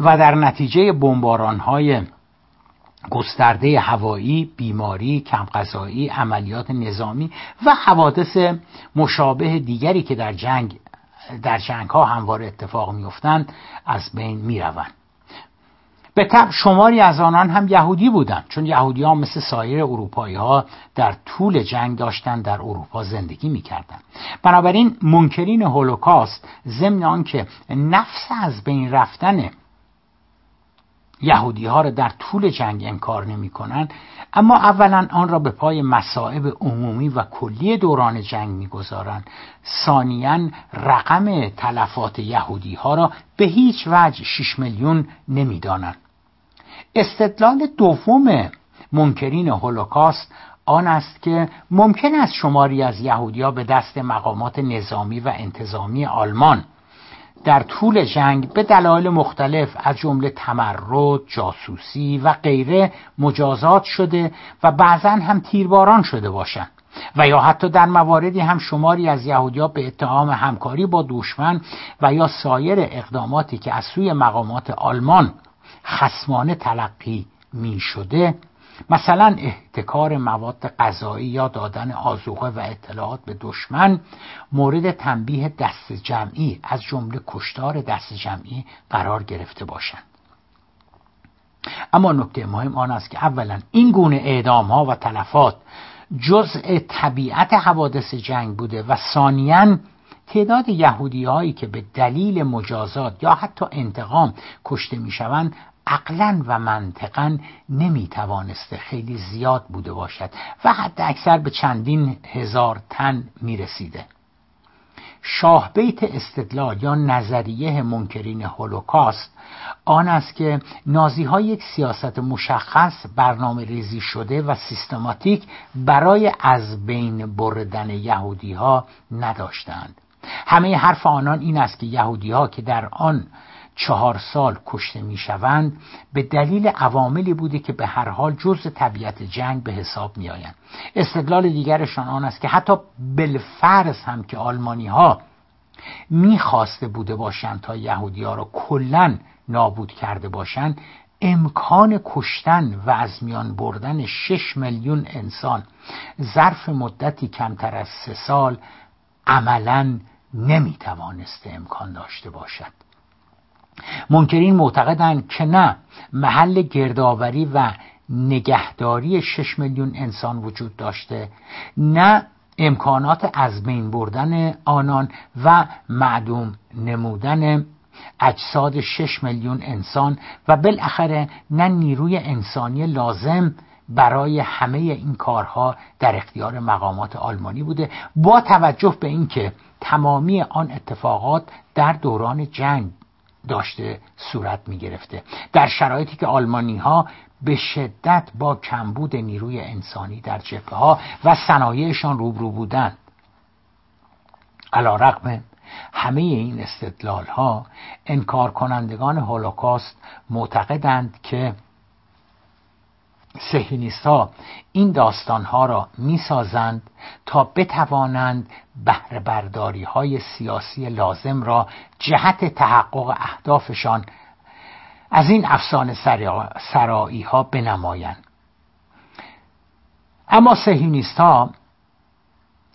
و در نتیجه بمباران های گسترده هوایی، بیماری، کم غذایی، عملیات نظامی و حوادث مشابه دیگری که در جنگ در جنگ ها همواره اتفاق میافتند از بین می روند. به طب شماری از آنان هم یهودی بودند چون یهودی ها مثل سایر اروپایی ها در طول جنگ داشتن در اروپا زندگی می‌کردند بنابراین منکرین هولوکاست ضمن آنکه نفس از بین رفتن یهودی ها را در طول جنگ انکار نمی کنند اما اولا آن را به پای مصائب عمومی و کلی دوران جنگ می‌گذارند. ثانیا رقم تلفات یهودی ها را به هیچ وجه 6 میلیون نمی‌دانند. استدلال دوم منکرین هولوکاست آن است که ممکن است شماری از یهودیا به دست مقامات نظامی و انتظامی آلمان در طول جنگ به دلایل مختلف از جمله تمرد، جاسوسی و غیره مجازات شده و بعضا هم تیرباران شده باشند. و یا حتی در مواردی هم شماری از یهودیا به اتهام همکاری با دشمن و یا سایر اقداماتی که از سوی مقامات آلمان خسمانه تلقی می شده مثلا احتکار مواد غذایی یا دادن آزوقه و اطلاعات به دشمن مورد تنبیه دست جمعی از جمله کشتار دست جمعی قرار گرفته باشند. اما نکته مهم آن است که اولا این گونه اعدام ها و تلفات جزء طبیعت حوادث جنگ بوده و ثانیا تعداد یهودی هایی که به دلیل مجازات یا حتی انتقام کشته می شوند عقلا و منطقا نمی‌توانسته خیلی زیاد بوده باشد و حتی اکثر به چندین هزار تن می‌رسیده. شاه بیت استدلال یا نظریه منکرین هولوکاست آن است که نازی ها یک سیاست مشخص برنامه ریزی شده و سیستماتیک برای از بین بردن یهودی ها نداشتند. همه حرف آنان این است که یهودی ها که در آن چهار سال کشته می‌شوند به دلیل عواملی بوده که به هر حال جز طبیعت جنگ به حساب میآیند. استدلال دیگرشان آن است که حتی بالفرض هم که آلمانی ها می‌خواسته بوده باشند تا یهودی ها را کلا نابود کرده باشند امکان کشتن و از میان بردن شش میلیون انسان ظرف مدتی کمتر از سه سال عملا نمی‌توانسته امکان داشته باشد. منکرین معتقدند که نه محل گردآوری و نگهداری شش میلیون انسان وجود داشته نه امکانات از بین بردن آنان و معدوم نمودن اجساد شش میلیون انسان و بالاخره نه نیروی انسانی لازم برای همه این کارها در اختیار مقامات آلمانی بوده. با توجه به اینکه تمامی آن اتفاقات در دوران جنگ داشته صورت می گرفته در شرایطی که آلمانی ها به شدت با کمبود نیروی انسانی در جبهه ها و صنایعشان روبرو بودند. علا رقم همه این استدلال ها انکار کنندگان هولوکاست معتقدند که سهینیست ها این داستان ها را می سازند تا بتوانند بهره برداری های سیاسی لازم را جهت تحقق اهدافشان از این افسانه سرایی ها بنمایند. اما سهیونیست ها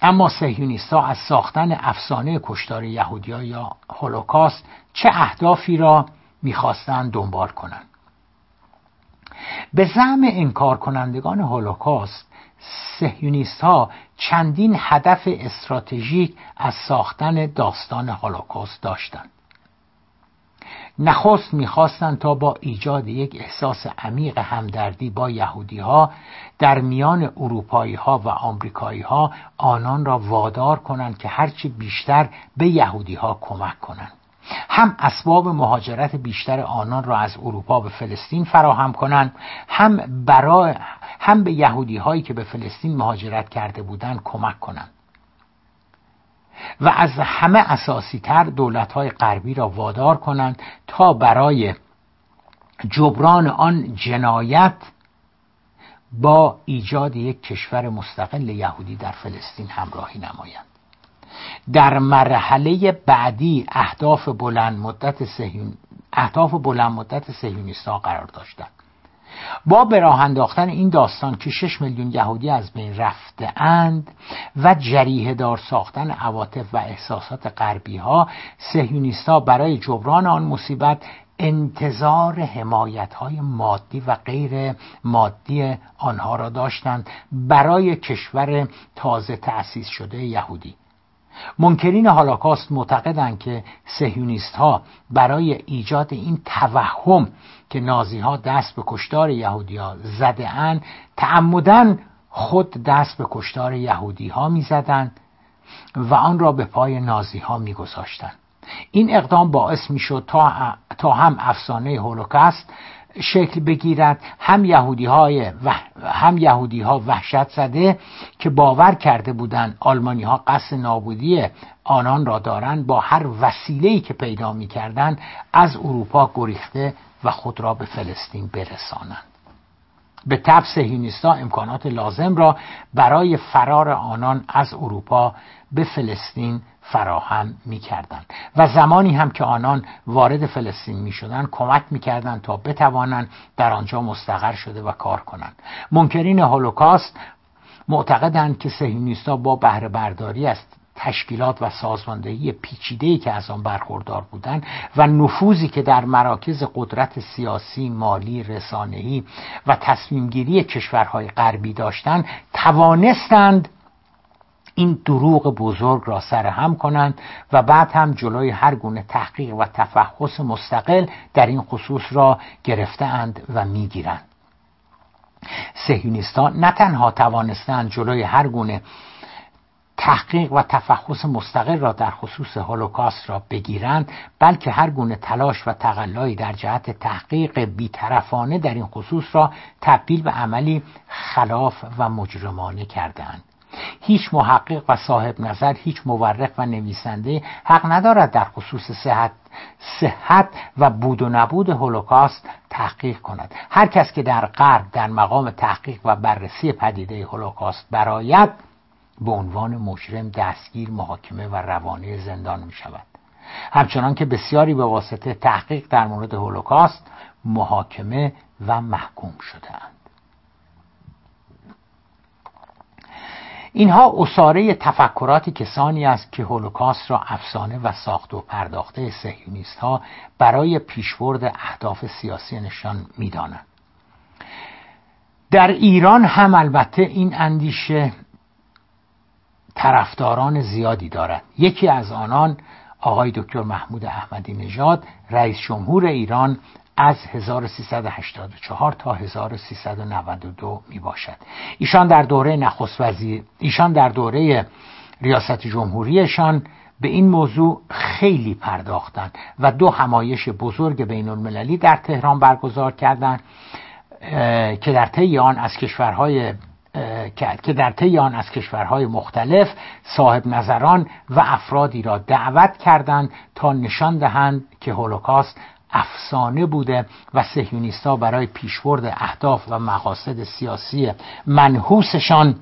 اما سهیونیست ها از ساختن افسانه کشتار یهودی یا هولوکاست چه اهدافی را می‌خواستند دنبال کنند؟ به زعم انکار کنندگان هولوکاست سهیونیست ها چندین هدف استراتژیک از ساختن داستان هولوکاست داشتند. نخست می‌خواستند تا با ایجاد یک احساس عمیق همدردی با یهودی ها در میان اروپایی ها و آمریکایی ها آنان را وادار کنند که هرچی بیشتر به یهودی ها کمک کنند. هم اسباب مهاجرت بیشتر آنان را از اروپا به فلسطین فراهم کنند هم برای هم به یهودی هایی که به فلسطین مهاجرت کرده بودند کمک کنند. و از همه اساسی تر دولت های غربی را وادار کنند تا برای جبران آن جنایت با ایجاد یک کشور مستقل یهودی در فلسطین همراهی نمایند. در مرحله بعدی اهداف بلند مدت سهیون اهداف بلند مدت سهیونیستا قرار داشتند با به انداختن این داستان که شش میلیون یهودی از بین رفته اند و جریه دار ساختن عواطف و احساسات غربی ها سهیونیستا برای جبران آن مصیبت انتظار حمایت های مادی و غیر مادی آنها را داشتند برای کشور تازه تأسیس شده یهودی. منکرین هالاکاست معتقدند که سهیونیست ها برای ایجاد این توهم که نازی ها دست به کشتار یهودی ها زده ان تعمدن خود دست به کشتار یهودی ها می زدن و آن را به پای نازی ها می گذاشتن. این اقدام باعث می شد تا هم افسانه هولوکاست شکل بگیرد. هم یهودی های و هم یهودی ها وحشت زده که باور کرده بودند آلمانی ها قصد نابودی آنان را دارند با هر وسیله‌ای که پیدا می‌کردند از اروپا گریخته و خود را به فلسطین برسانند. به طب سهیونیستا امکانات لازم را برای فرار آنان از اروپا به فلسطین فراهم می و زمانی هم که آنان وارد فلسطین می شدن کمک می تا بتوانند در آنجا مستقر شده و کار کنند. منکرین هولوکاست معتقدند که سهیونیستا با بهره برداری است تشکیلات و سازماندهی پیچیده‌ای که از آن برخوردار بودند و نفوذی که در مراکز قدرت سیاسی، مالی، رسانه‌ای و تصمیمگیری کشورهای غربی داشتند توانستند این دروغ بزرگ را سرهم کنند و بعد هم جلوی هر گونه تحقیق و تفحص مستقل در این خصوص را گرفتهاند و می‌گیرند. سهیونیستان نه تنها توانستند جلوی هر گونه تحقیق و تفحص مستقل را در خصوص هولوکاست را بگیرند بلکه هر گونه تلاش و تقلایی در جهت تحقیق بیطرفانه در این خصوص را تبدیل به عملی خلاف و مجرمانه کردند هیچ محقق و صاحب نظر هیچ مورخ و نویسنده حق ندارد در خصوص صحت صحت و بود و نبود هولوکاست تحقیق کند. هر کس که در غرب در مقام تحقیق و بررسی پدیده هولوکاست براید به عنوان مجرم دستگیر محاکمه و روانه زندان می شود همچنان که بسیاری به واسطه تحقیق در مورد هولوکاست محاکمه و محکوم شدهاند. اینها اصاره تفکرات کسانی است که هولوکاست را افسانه و ساخت و پرداخته سهیونیست ها برای پیشبرد اهداف سیاسی نشان می‌دانند. در ایران هم البته این اندیشه طرفداران زیادی دارد یکی از آنان آقای دکتر محمود احمدی نژاد رئیس جمهور ایران از 1384 تا 1392 می باشد ایشان در دوره نخست وزیر ایشان در دوره ریاست جمهوریشان به این موضوع خیلی پرداختند و دو همایش بزرگ بین المللی در تهران برگزار کردند که در طی آن از کشورهای که در طی آن از کشورهای مختلف صاحب نظران و افرادی را دعوت کردند تا نشان دهند که هولوکاست افسانه بوده و سهیونیستا برای پیشبرد اهداف و مقاصد سیاسی منحوسشان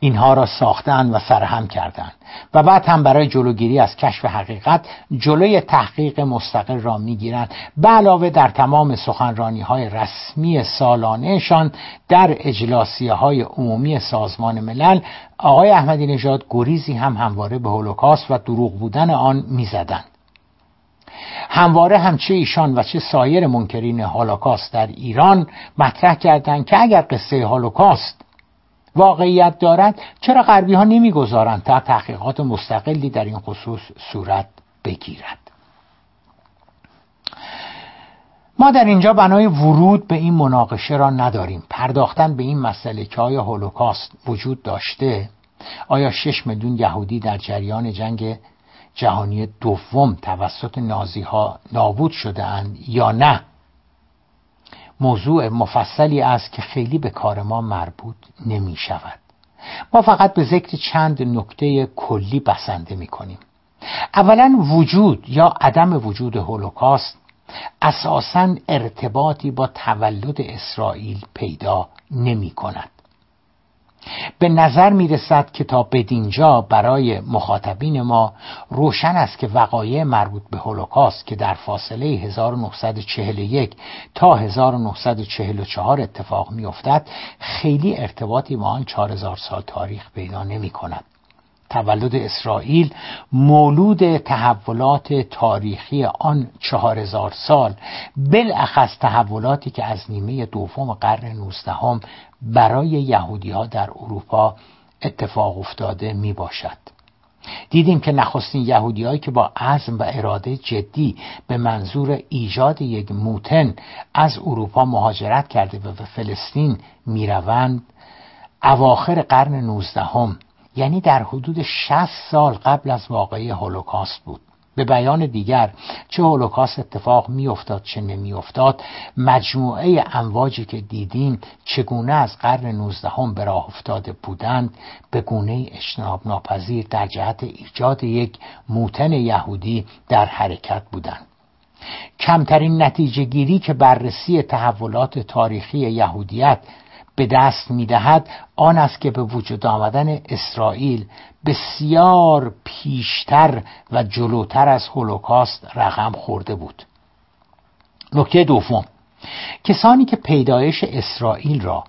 اینها را ساختند و سرهم کردند و بعد هم برای جلوگیری از کشف حقیقت جلوی تحقیق مستقل را می‌گیرند. به علاوه در تمام سخنرانی های رسمی سالانهشان در اجلاسیه های عمومی سازمان ملل آقای احمدی نژاد گریزی هم همواره به هولوکاست و دروغ بودن آن می‌زدند. همواره هم چه ایشان و چه سایر منکرین هولوکاست در ایران مطرح کردند که اگر قصه هولوکاست واقعیت دارد چرا غربی ها نمی‌گذارند تا تحقیقات مستقلی در این خصوص صورت بگیرد؟ ما در اینجا بنای ورود به این مناقشه را نداریم. پرداختن به این مسئله که آیا هولوکاست وجود داشته؟ آیا شش میلیون یهودی در جریان جنگ جهانی دوم توسط نازی ها نابود شده اند یا نه؟ موضوع مفصلی است که خیلی به کار ما مربوط نمی شود ما فقط به ذکر چند نکته کلی بسنده می کنیم اولا وجود یا عدم وجود هولوکاست اساسا ارتباطی با تولد اسرائیل پیدا نمی کند به نظر می رسد که تا بدینجا برای مخاطبین ما روشن است که وقایع مربوط به هولوکاست که در فاصله 1941 تا 1944 اتفاق می افتد خیلی ارتباطی با آن 4000 سال تاریخ پیدا نمی کند تولد اسرائیل مولود تحولات تاریخی آن چهار هزار سال بالاخص تحولاتی که از نیمه دوم قرن نوزدهم برای یهودی ها در اروپا اتفاق افتاده می باشد دیدیم که نخستین یهودیهایی که با عزم و اراده جدی به منظور ایجاد یک موتن از اروپا مهاجرت کرده و به فلسطین می‌روند اواخر قرن نوزدهم یعنی در حدود 60 سال قبل از واقعی هولوکاست بود. به بیان دیگر چه هولوکاست اتفاق میافتاد چه نمیافتاد مجموعه امواجی که دیدیم چگونه از قرن نوزدهم به راه افتاده بودند به گونه اجتناب ناپذیر در جهت ایجاد یک موتن یهودی در حرکت بودند. کمترین نتیجه گیری که بررسی تحولات تاریخی یهودیت به دست می‌دهد آن است که به وجود آمدن اسرائیل بسیار پیشتر و جلوتر از هولوکاست رقم خورده بود. نکته دوم کسانی که پیدایش اسرائیل را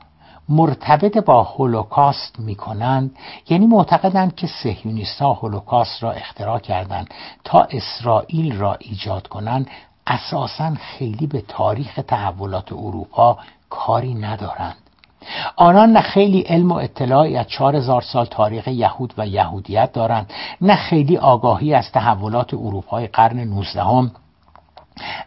مرتبط با هولوکاست می کنند یعنی معتقدند که سهیونیستا هولوکاست را اختراع کردند تا اسرائیل را ایجاد کنند اساسا خیلی به تاریخ تحولات اروپا کاری ندارند. آنان نه خیلی علم و اطلاعی از چهار هزار سال تاریخ یهود و یهودیت دارند نه خیلی آگاهی از تحولات اروپای قرن نوزدهم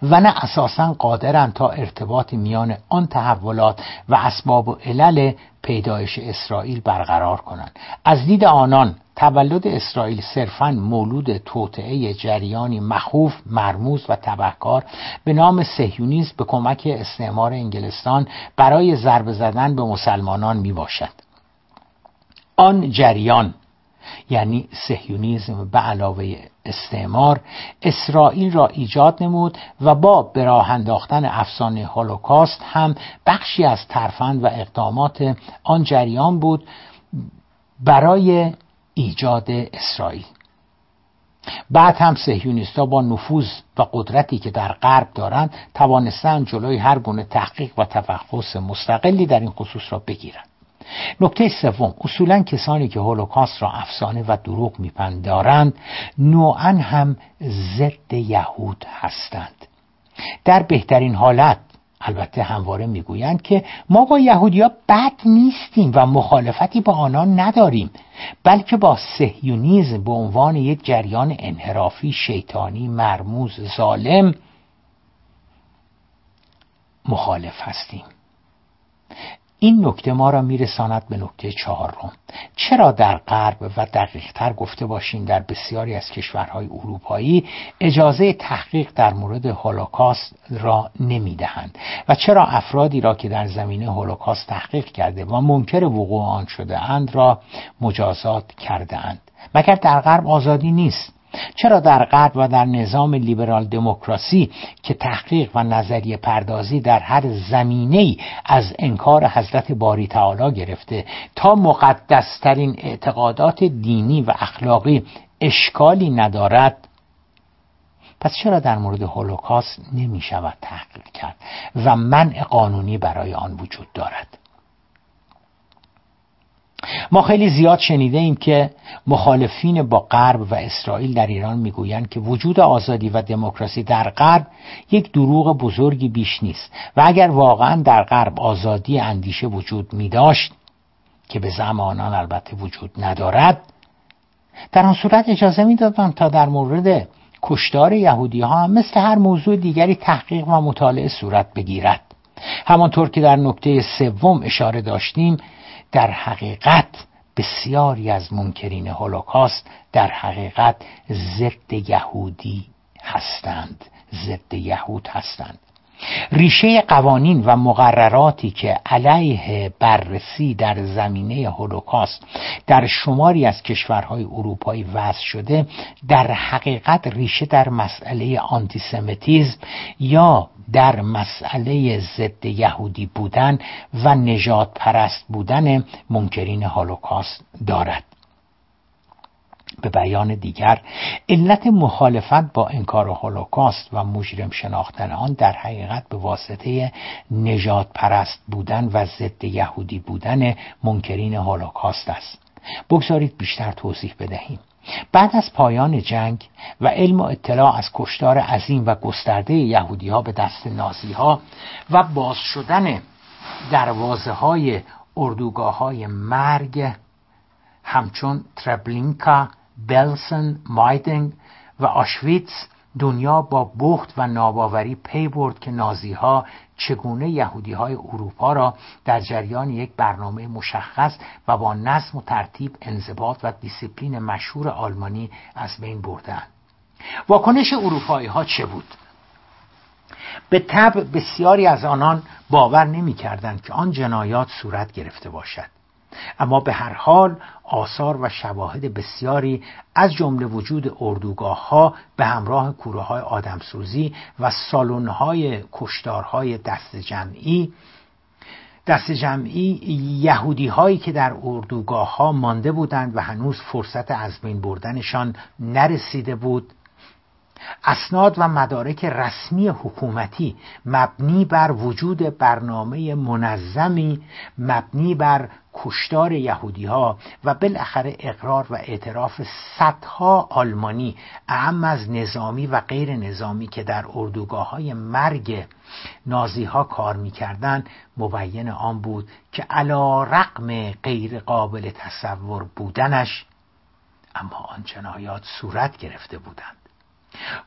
و نه اساسا قادرند تا ارتباط میان آن تحولات و اسباب و علل پیدایش اسرائیل برقرار کنند. از دید آنان تولد اسرائیل صرفا مولود توطعه جریانی مخوف مرموز و تبهکار به نام سهیونیزم به کمک استعمار انگلستان برای ضربه زدن به مسلمانان می باشد آن جریان یعنی سهیونیزم به علاوه استعمار اسرائیل را ایجاد نمود و با به انداختن افسانه هولوکاست هم بخشی از ترفند و اقدامات آن جریان بود برای ایجاد اسرائیل. بعد هم سهیونیستا با نفوذ و قدرتی که در غرب دارند توانستند جلوی هر گونه تحقیق و تفحص مستقلی در این خصوص را بگیرند. نکته سوم اصولا کسانی که هولوکاست را افسانه و دروغ میپندارند نوعا هم ضد یهود هستند. در بهترین حالت البته همواره می‌گویند که ما با یهودیا بد نیستیم و مخالفتی با آنان نداریم بلکه با سهیونیزم به عنوان یک جریان انحرافی شیطانی مرموز ظالم مخالف هستیم. این نکته ما را میرساند به نکته چهارم. چرا در غرب و دقیقتر گفته باشیم در بسیاری از کشورهای اروپایی اجازه تحقیق در مورد هولوکاست را نمی‌دهند و چرا افرادی را که در زمینه هولوکاست تحقیق کرده و منکر وقوع آن شده اند را مجازات کرده اند مگر در غرب آزادی نیست؟ چرا در غرب و در نظام لیبرال دموکراسی که تحقیق و نظریه پردازی در هر زمینه از انکار حضرت باری تعالی گرفته تا مقدسترین اعتقادات دینی و اخلاقی اشکالی ندارد پس چرا در مورد هولوکاست نمی شود تحقیق کرد و منع قانونی برای آن وجود دارد؟ ما خیلی زیاد شنیده ایم که مخالفین با غرب و اسرائیل در ایران می‌گویند که وجود آزادی و دموکراسی در غرب یک دروغ بزرگی بیش نیست و اگر واقعا در غرب آزادی اندیشه وجود می داشت که به زمانان البته وجود ندارد در آن صورت اجازه می‌دادند تا در مورد کشتار یهودی ها هم مثل هر موضوع دیگری تحقیق و مطالعه صورت بگیرد. همانطور که در نکته سوم اشاره داشتیم در حقیقت بسیاری از منکرین هولوکاست در حقیقت ضد یهودی هستند ضد یهود هستند. ریشه قوانین و مقرراتی که علیه بررسی در زمینه هولوکاست در شماری از کشورهای اروپایی وضع شده در حقیقت ریشه در مسئله آنتیسمیتیزم یا در مسئله ضد یهودی بودن و نجات پرست بودن منکرین هولوکاست دارد. به بیان دیگر علت مخالفت با انکار هولوکاست و مجرم شناختن آن در حقیقت به واسطه نجات پرست بودن و ضد یهودی بودن منکرین هولوکاست است. بگذارید بیشتر توضیح بدهیم. بعد از پایان جنگ و علم و اطلاع از کشتار عظیم و گسترده یهودی ها به دست نازی ها و باز شدن دروازه های اردوگاه های مرگ همچون تربلینکا بلسن مایدنگ و آشویتس دنیا با بهت و ناباوری پی برد که نازی ها چگونه یهودی های اروپا را در جریان یک برنامه مشخص و با نظم و ترتیب انضباط و دیسیپلین مشهور آلمانی از بین بردند واکنش اروپایی ها چه بود؟ به طبع بسیاری از آنان باور نمی کردند که آن جنایات صورت گرفته باشد. اما به هر حال آثار و شواهد بسیاری از جمله وجود اردوگاه ها به همراه کوره های آدمسوزی و سالن های کشتارهای دست جمعی دست جمعی یهودی هایی که در اردوگاه ها مانده بودند و هنوز فرصت از بین بردنشان نرسیده بود اسناد و مدارک رسمی حکومتی مبنی بر وجود برنامه منظمی مبنی بر کشتار یهودی ها و بالاخره اقرار و اعتراف صدها آلمانی اهم از نظامی و غیر نظامی که در اردوگاه های مرگ نازی ها کار می‌کردند مبین آن بود که علا رقم غیر قابل تصور بودنش اما آن جنایات صورت گرفته بودند.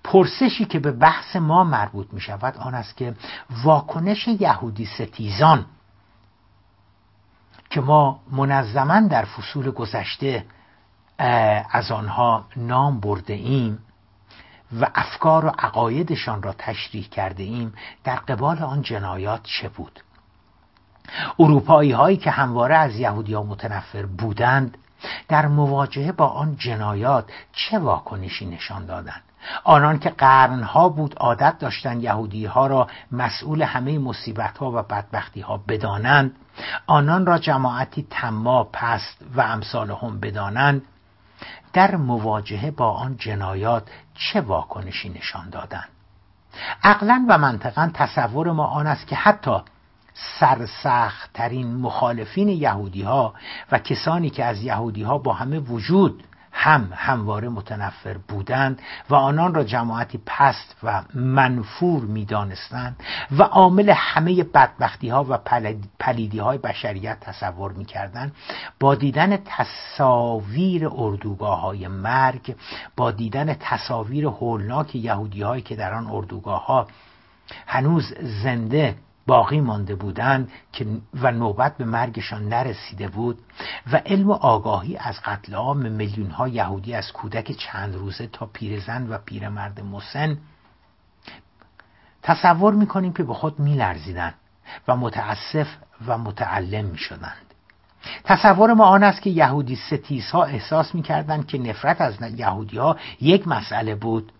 پرسشی که به بحث ما مربوط می شود آن است که واکنش یهودی ستیزان که ما منظما در فصول گذشته از آنها نام برده ایم و افکار و عقایدشان را تشریح کرده ایم در قبال آن جنایات چه بود؟ اروپایی هایی که همواره از یهودی ها متنفر بودند در مواجهه با آن جنایات چه واکنشی نشان دادند؟ آنان که قرنها بود عادت داشتند یهودی ها را مسئول همه مصیبت ها و بدبختی ها بدانند آنان را جماعتی تما پست و امثال هم بدانند در مواجهه با آن جنایات چه واکنشی نشان دادند؟ عقلا و منطقا تصور ما آن است که حتی سرسخت ترین مخالفین یهودی ها و کسانی که از یهودی ها با همه وجود هم همواره متنفر بودند و آنان را جماعتی پست و منفور می‌دانستند و عامل همه بدبختی ها و پلیدی های بشریت تصور می‌کردند. با دیدن تصاویر اردوگاه های مرگ با دیدن تصاویر هولناک یهودی هایی که در آن اردوگاه ها هنوز زنده باقی مانده بودند که و نوبت به مرگشان نرسیده بود و علم و آگاهی از قتل عام میلیون ها یهودی از کودک چند روزه تا پیرزن و پیرمرد مسن تصور می‌کنیم که به خود میلرزیدند و متاسف و متعلم می‌شدند. تصور ما آن است که یهودی ستیزها احساس می‌کردند که نفرت از یهودی ها یک مسئله بود.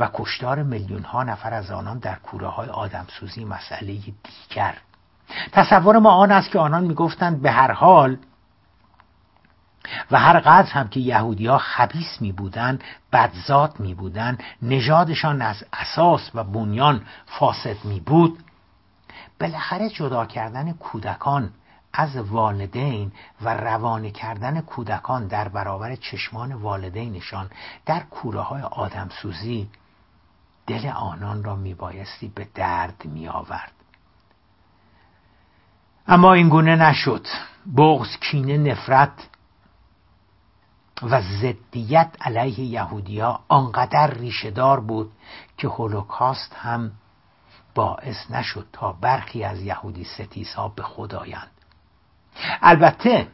و کشتار میلیون ها نفر از آنان در کوره های آدمسوزی مسئله دیگر. تصور ما آن است که آنان می‌گفتند به هر حال و هر قدر هم که یهودی ها خبیس می بودن بدزاد می بودن نژادشان از اساس و بنیان فاسد می بود بالاخره جدا کردن کودکان از والدین و روانه کردن کودکان در برابر چشمان والدینشان در کوره های آدمسوزی دل آنان را میبایستی به درد می آورد اما این گونه نشد. بغز کینه نفرت و ضدیت علیه یهودیا آنقدر ریشهدار بود که هولوکاست هم باعث نشد تا برخی از یهودی ستیزها به خود آیند. البته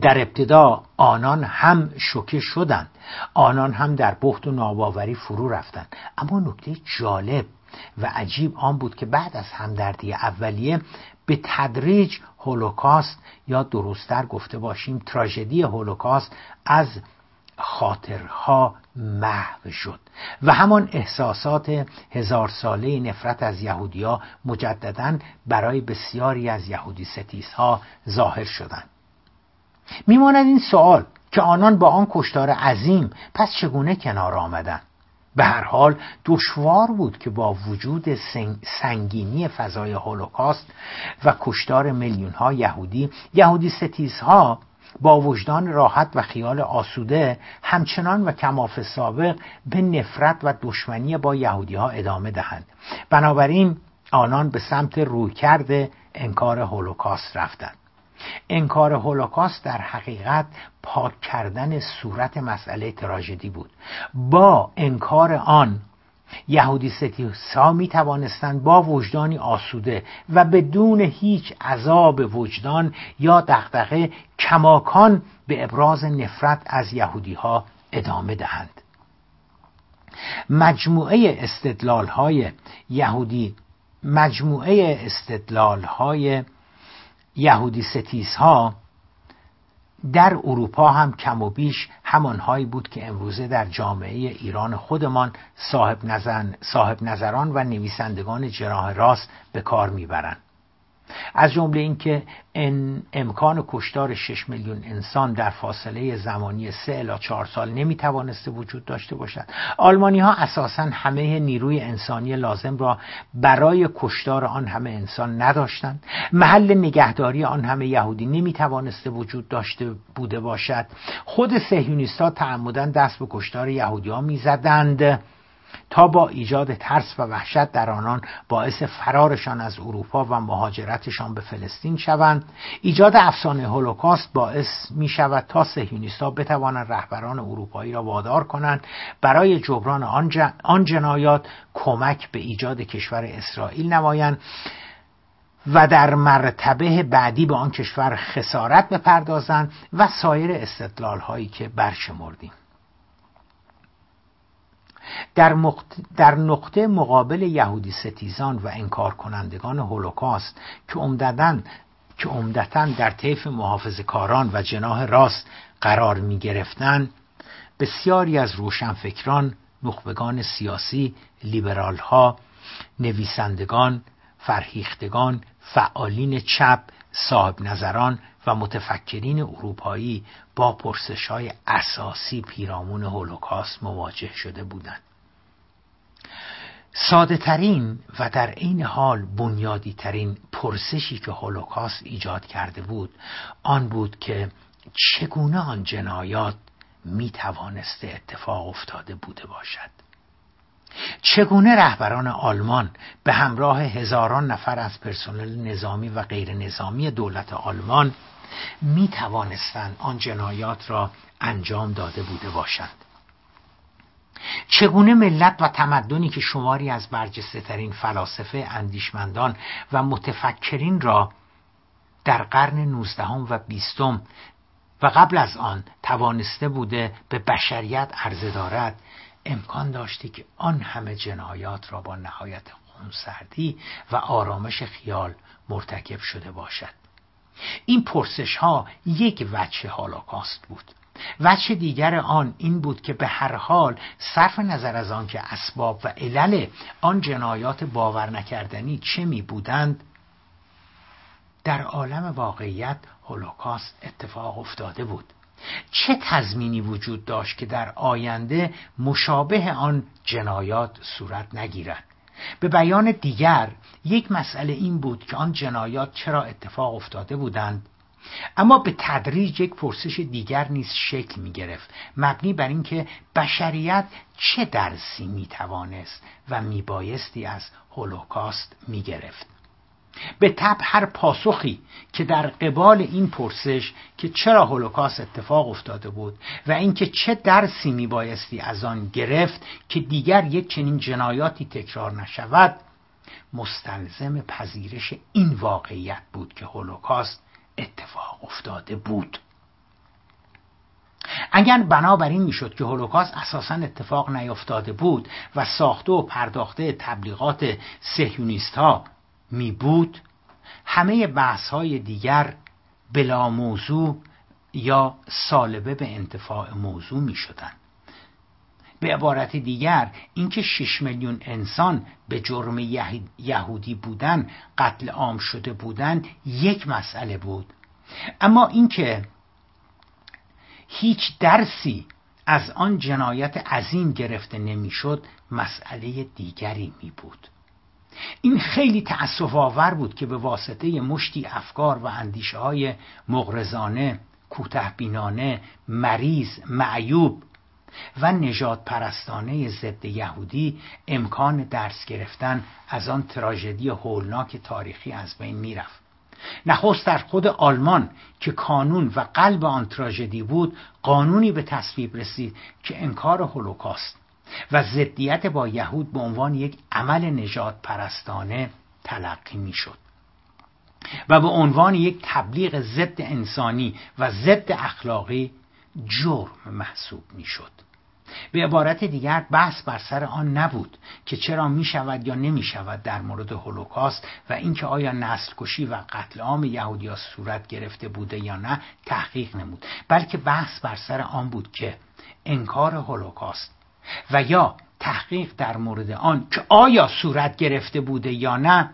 در ابتدا آنان هم شوکه شدند آنان هم در بخت و ناباوری فرو رفتند. اما نکته جالب و عجیب آن بود که بعد از همدردی اولیه به تدریج هولوکاست یا درستتر گفته باشیم تراژدی هولوکاست از خاطرها محو شد. و همان احساسات هزار ساله نفرت از یهودیا مجددا برای بسیاری از یهودی ستیزها ظاهر شدند. میماند این سوال که آنان با آن کشتار عظیم پس چگونه کنار آمدند؟ به هر حال دشوار بود که با وجود سنگینی فضای هولوکاست و کشتار میلیون ها یهودی یهودی ستیزها با وجدان راحت و خیال آسوده همچنان و کماف سابق به نفرت و دشمنی با یهودی ها ادامه دهند. بنابراین آنان به سمت رویکرد انکار هولوکاست رفتند. انکار هولوکاست در حقیقت پاک کردن صورت مسئله تراژدی بود. با انکار آن یهودی ستیسا می توانستند با وجدانی آسوده و بدون هیچ عذاب وجدان یا دغدغه کماکان به ابراز نفرت از یهودی ها ادامه دهند. مجموعه استدلال های یهودی مجموعه استدلال های یهودی ستیزها در اروپا هم کم و بیش همانهایی بود که امروزه در جامعه ایران خودمان صاحب, نظر، صاحب نظران و نویسندگان جناه راست به کار می‌برند. از جمله اینکه ان امکان کشتار 6 میلیون انسان در فاصله زمانی 3 الی 4 سال نمی توانسته وجود داشته باشد. آلمانی ها اساسا همه نیروی انسانی لازم را برای کشتار آن همه انسان نداشتند. محل نگهداری آن همه یهودی نمی توانسته وجود داشته بوده باشد. خود سهیونیستها تعمدن دست به کشتار یهودی ها می زدند تا با ایجاد ترس و وحشت در آنان باعث فرارشان از اروپا و مهاجرتشان به فلسطین شوند. ایجاد افسانه هولوکاست باعث می شود تا سهیونیستها بتوانند رهبران اروپایی را وادار کنند. برای جبران آن جنایات کمک به ایجاد کشور اسرائیل نمایند و در مرتبه بعدی به آن کشور خسارت بپردازند و سایر استدلال هایی که برشمردیم. در, در نقطه مقابل یهودی ستیزان و انکار کنندگان هولوکاست که عمدتا که عمدتا در طیف محافظ کاران و جناه راست قرار می گرفتن بسیاری از روشنفکران نخبگان سیاسی لیبرال ها نویسندگان فرهیختگان فعالین چپ صاحب نظران و متفکرین اروپایی با پرسش های اساسی پیرامون هولوکاست مواجه شده بودند. ساده ترین و در این حال بنیادی ترین پرسشی که هولوکاست ایجاد کرده بود آن بود که چگونه آن جنایات می توانسته اتفاق افتاده بوده باشد. چگونه رهبران آلمان به همراه هزاران نفر از پرسنل نظامی و غیر نظامی دولت آلمان می توانستند آن جنایات را انجام داده بوده باشند. چگونه ملت و تمدنی که شماری از برجسته ترین فلاسفه اندیشمندان و متفکرین را در قرن نوزدهم و بیستم و قبل از آن توانسته بوده به بشریت عرضه دارد امکان داشته که آن همه جنایات را با نهایت خونسردی و آرامش خیال مرتکب شده باشد. این پرسش ها یک وجه هالاکاست بود. وجه دیگر آن این بود که به هر حال صرف نظر از آن که اسباب و علل آن جنایات باور نکردنی چه می بودند در عالم واقعیت هولوکاست اتفاق افتاده بود. چه تضمینی وجود داشت که در آینده مشابه آن جنایات صورت نگیرد؟ به بیان دیگر یک مسئله این بود که آن جنایات چرا اتفاق افتاده بودند. اما به تدریج یک پرسش دیگر نیز شکل می گرفت مبنی بر اینکه بشریت چه درسی می توانست و می بایستی از هولوکاست می گرفت. به تب هر پاسخی که در قبال این پرسش که چرا هولوکاست اتفاق افتاده بود و اینکه چه درسی می بایستی از آن گرفت که دیگر یک چنین جنایاتی تکرار نشود مستلزم پذیرش این واقعیت بود که هولوکاست اتفاق افتاده بود. اگر بنابراین می‌شد که هولوکاست اساسا اتفاق نیفتاده بود و ساخته و پرداخته تبلیغات سهیونیست ها می بود همه بحث های دیگر بلا موضوع یا سالبه به انتفاع موضوع می شدن. به عبارت دیگر اینکه 6 میلیون انسان به جرم یهودی بودن قتل عام شده بودند یک مسئله بود اما اینکه هیچ درسی از آن جنایت عظیم گرفته نمی‌شد مسئله دیگری می بود این خیلی تأصف آور بود که به واسطه مشتی افکار و اندیشه های مغرزانه کوتهبینانه مریض معیوب و نجات پرستانه ضد یهودی امکان درس گرفتن از آن تراژدی هولناک تاریخی از بین می‌رفت. نخست در خود آلمان که کانون و قلب آن تراژدی بود قانونی به تصویب رسید که انکار هولوکاست. و ضدیت با یهود به عنوان یک عمل نجات پرستانه تلقی می‌شد. و به عنوان یک تبلیغ ضد انسانی و ضد اخلاقی جرم محسوب می‌شد. به عبارت دیگر بحث بر سر آن نبود که چرا می شود یا نمی شود در مورد هولوکاست و اینکه آیا نسل کشی و قتل عام یهودیا صورت گرفته بوده یا نه تحقیق نمود بلکه بحث بر سر آن بود که انکار هولوکاست و یا تحقیق در مورد آن که آیا صورت گرفته بوده یا نه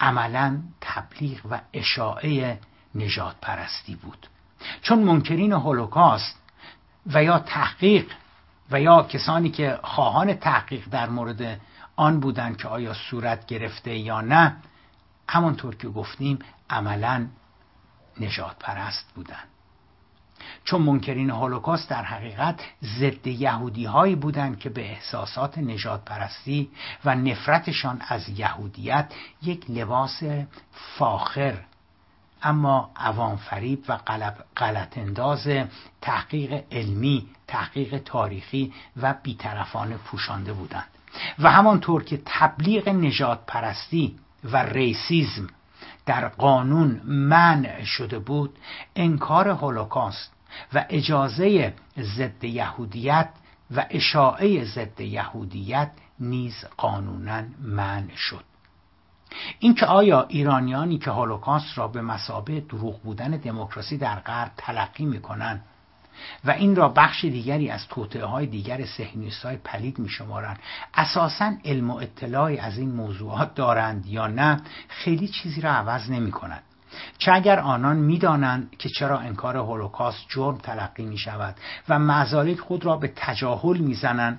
عملا تبلیغ و اشاعه نجات پرستی بود. چون منکرین هولوکاست و یا تحقیق و یا کسانی که خواهان تحقیق در مورد آن بودند که آیا صورت گرفته یا نه همانطور که گفتیم عملا نجات پرست بودند. چون منکرین هولوکاست در حقیقت ضد یهودی هایی بودند که به احساسات نجات پرستی و نفرتشان از یهودیت یک لباس فاخر اما عوام فریب و غلط انداز تحقیق علمی تحقیق تاریخی و بیطرفانه پوشانده بودند. و همانطور که تبلیغ نجات پرستی و ریسیزم در قانون منع شده بود انکار هولوکاست و اجازه ضد یهودیت و اشاعه ضد یهودیت نیز قانونا منع شد. اینکه آیا ایرانیانی که هولوکاست را به مسابه دروغ بودن دموکراسی در غرب تلقی می‌کنند و این را بخش دیگری از توطعه های دیگر سهنیست های پلید می شمارند اساسا علم و اطلاعی از این موضوعات دارند یا نه خیلی چیزی را عوض نمی کند چه اگر آنان می‌دانند که چرا انکار هولوکاست جرم تلقی می شود و مزالک خود را به تجاهل می‌زنند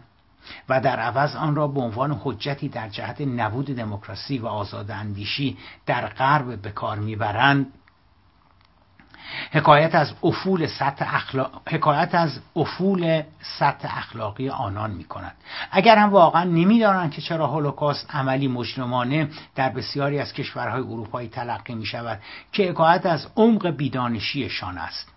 و در عوض آن را به عنوان حجتی در جهت نبود دموکراسی و آزاد اندیشی در غرب به کار می‌برند حکایت از افول سطح اخلاق... حکایت از افول سطح اخلاقی آنان می کند اگر هم واقعا نمی‌دانند که چرا هولوکاست عملی مجرمانه در بسیاری از کشورهای اروپایی تلقی می شود که حکایت از عمق بیدانشیشان است.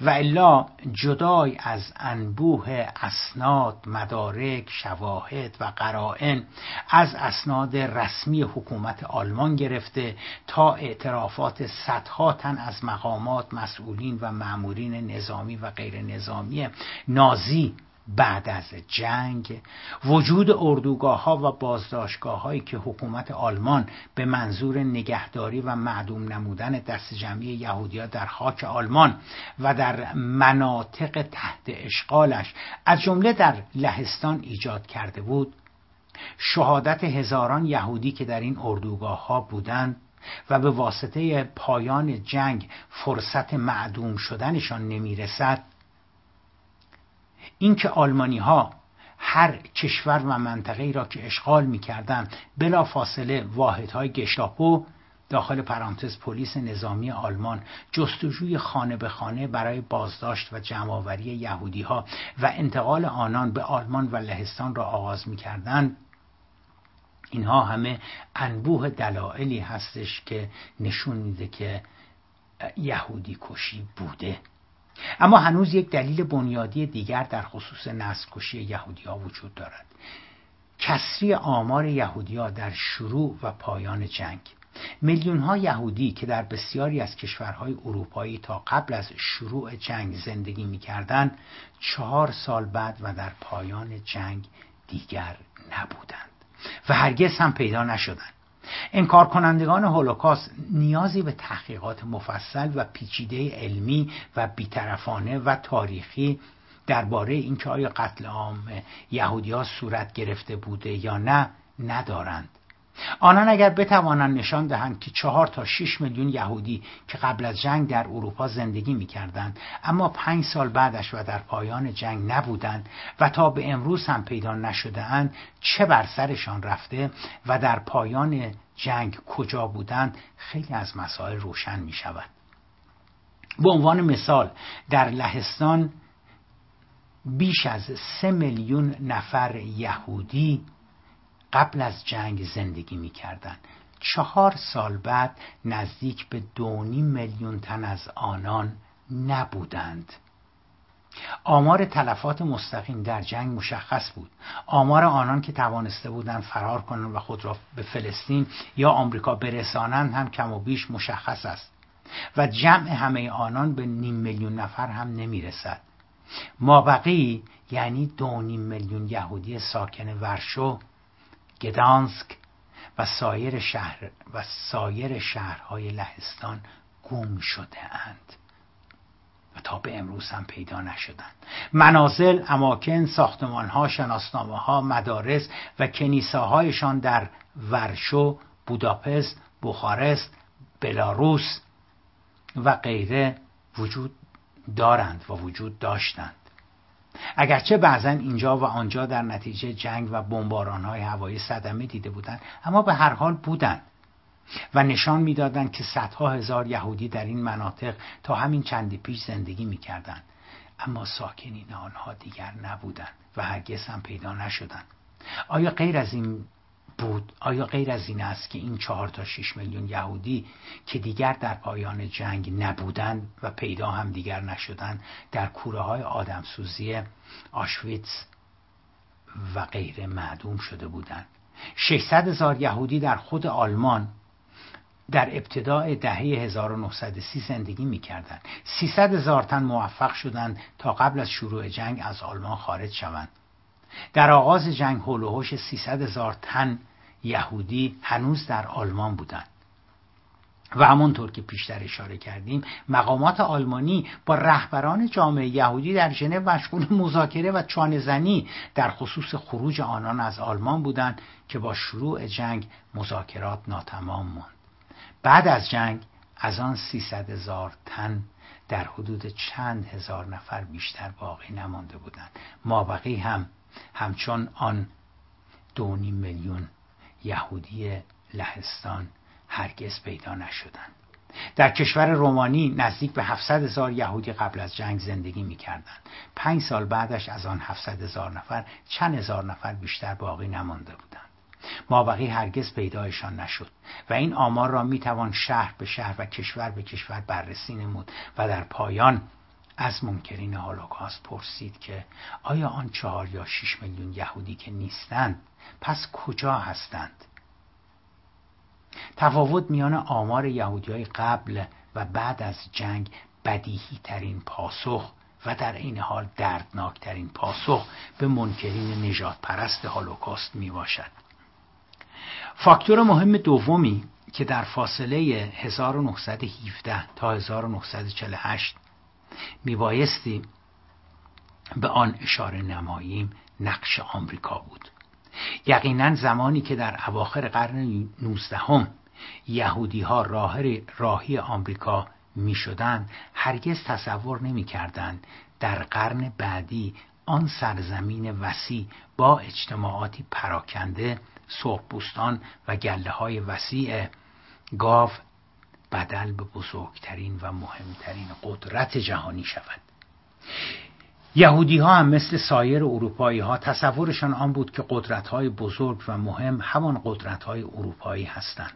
و الا جدای از انبوه اسناد مدارک شواهد و قرائن از اسناد رسمی حکومت آلمان گرفته تا اعترافات صدها تن از مقامات مسئولین و معمورین نظامی و غیر نظامی نازی بعد از جنگ وجود اردوگاه ها و بازداشتگاه هایی که حکومت آلمان به منظور نگهداری و معدوم نمودن دست جمعی یهودیا در خاک آلمان و در مناطق تحت اشغالش از جمله در لهستان ایجاد کرده بود شهادت هزاران یهودی که در این اردوگاه ها بودند و به واسطه پایان جنگ فرصت معدوم شدنشان نمی‌رسد. اینکه آلمانی ها هر کشور و منطقه را که اشغال می‌کردند بلا فاصله واحدهای گشتاپو داخل پرانتز پلیس نظامی آلمان جستجوی خانه به خانه برای بازداشت و جمعآوری یهودی ها و انتقال آنان به آلمان و لهستان را آغاز می‌کردند. اینها همه انبوه دلایلی هستش که نشون میده که یهودی کشی بوده. اما هنوز یک دلیل بنیادی دیگر در خصوص نسل کشی یهودی ها وجود دارد. کسری آمار یهودی ها در شروع و پایان جنگ. میلیون ها یهودی که در بسیاری از کشورهای اروپایی تا قبل از شروع جنگ زندگی می‌کردند چهار سال بعد و در پایان جنگ دیگر نبودند و هرگز هم پیدا نشدند. انکار کنندگان هولوکاست نیازی به تحقیقات مفصل و پیچیده علمی و بیطرفانه و تاریخی درباره اینکه آیا قتل عام یهودی ها صورت گرفته بوده یا نه ندارند. آنان اگر بتوانند نشان دهند که چهار تا شش میلیون یهودی که قبل از جنگ در اروپا زندگی می‌کردند اما پنج سال بعدش و در پایان جنگ نبودند و تا به امروز هم پیدا نشده اند چه بر سرشان رفته و در پایان جنگ کجا بودند خیلی از مسائل روشن می شود به عنوان مثال در لهستان بیش از سه میلیون نفر یهودی قبل از جنگ زندگی می‌کردند چهار سال بعد نزدیک به دونی میلیون تن از آنان نبودند. آمار تلفات مستقیم در جنگ مشخص بود. آمار آنان که توانسته بودند فرار کنند و خود را به فلسطین یا آمریکا برسانند هم کم و بیش مشخص است. و جمع همه آنان به نیم میلیون نفر هم نمی‌رسد. مابقی یعنی دو نیم میلیون یهودی ساکن ورشو گدانسک و سایر شهر و سایر شهرهای لهستان گم شده اند. و تا به امروز هم پیدا نشدند. منازل اماکن ساختمانها شناسنامه ها مدارس و کنیساهایشان در ورشو بوداپست بخارست بلاروس و غیره وجود دارند و وجود داشتند. اگرچه بعضا اینجا و آنجا در نتیجه جنگ و های هوایی صدمه دیده بودند اما به هر حال بودند و نشان می‌دادند که صدها هزار یهودی در این مناطق تا همین چندی پیش زندگی می‌کردند. اما ساکنین آنها دیگر نبودند و هرگز هم پیدا نشدند. آیا غیر از این بود. آیا غیر از این است که این چهار تا شش میلیون یهودی که دیگر در پایان جنگ نبودند و پیدا هم دیگر نشدند در کوره های آدمسوزی آشویتس و غیر معدوم شده بودند؟ 600 هزار یهودی در خود آلمان در ابتدای دهه 1930 زندگی می‌کردند. 300 هزار تن موفق شدند تا قبل از شروع جنگ از آلمان خارج شوند. در آغاز جنگ هولوهوش 300 هزار تن یهودی هنوز در آلمان بودند. و همونطور که پیشتر اشاره کردیم مقامات آلمانی با رهبران جامعه یهودی در ژنو مشغول مذاکره و چانه زنی در خصوص خروج آنان از آلمان بودند که با شروع جنگ مذاکرات ناتمام ماند. بعد از جنگ از آن 300 هزار تن در حدود چند هزار نفر بیشتر باقی نمانده بودند. مابقی هم همچون آن دو میلیون یهودی لهستان هرگز پیدا نشدند در کشور رومانی نزدیک به 700 هزار یهودی قبل از جنگ زندگی می کردن. پنج سال بعدش از آن 700 هزار نفر چند هزار نفر بیشتر باقی نمانده بودند. مابقی هرگز پیدایشان نشد و این آمار را می توان شهر به شهر و کشور به کشور بررسی نمود و در پایان از منکرین هولوکاست پرسید که آیا آن چهار یا شش میلیون یهودی که نیستند پس کجا هستند تفاوت میان آمار یهودی های قبل و بعد از جنگ بدیهی ترین پاسخ و در این حال دردناک ترین پاسخ به منکرین نجات پرست هولوکاست می باشد. فاکتور مهم دومی که در فاصله 1917 تا 1948 میبایستی به آن اشاره نماییم نقش آمریکا بود یقینا زمانی که در اواخر قرن 19 یهودی ها راه راهی آمریکا می شدند هرگز تصور نمی کردند در قرن بعدی آن سرزمین وسیع با اجتماعاتی پراکنده صبحبوستان و گله های وسیع گاو بدل به بزرگترین و مهمترین قدرت جهانی شود. یهودی ها هم مثل سایر اروپایی ها تصورشان آن بود که قدرت های بزرگ و مهم همان قدرت های اروپایی هستند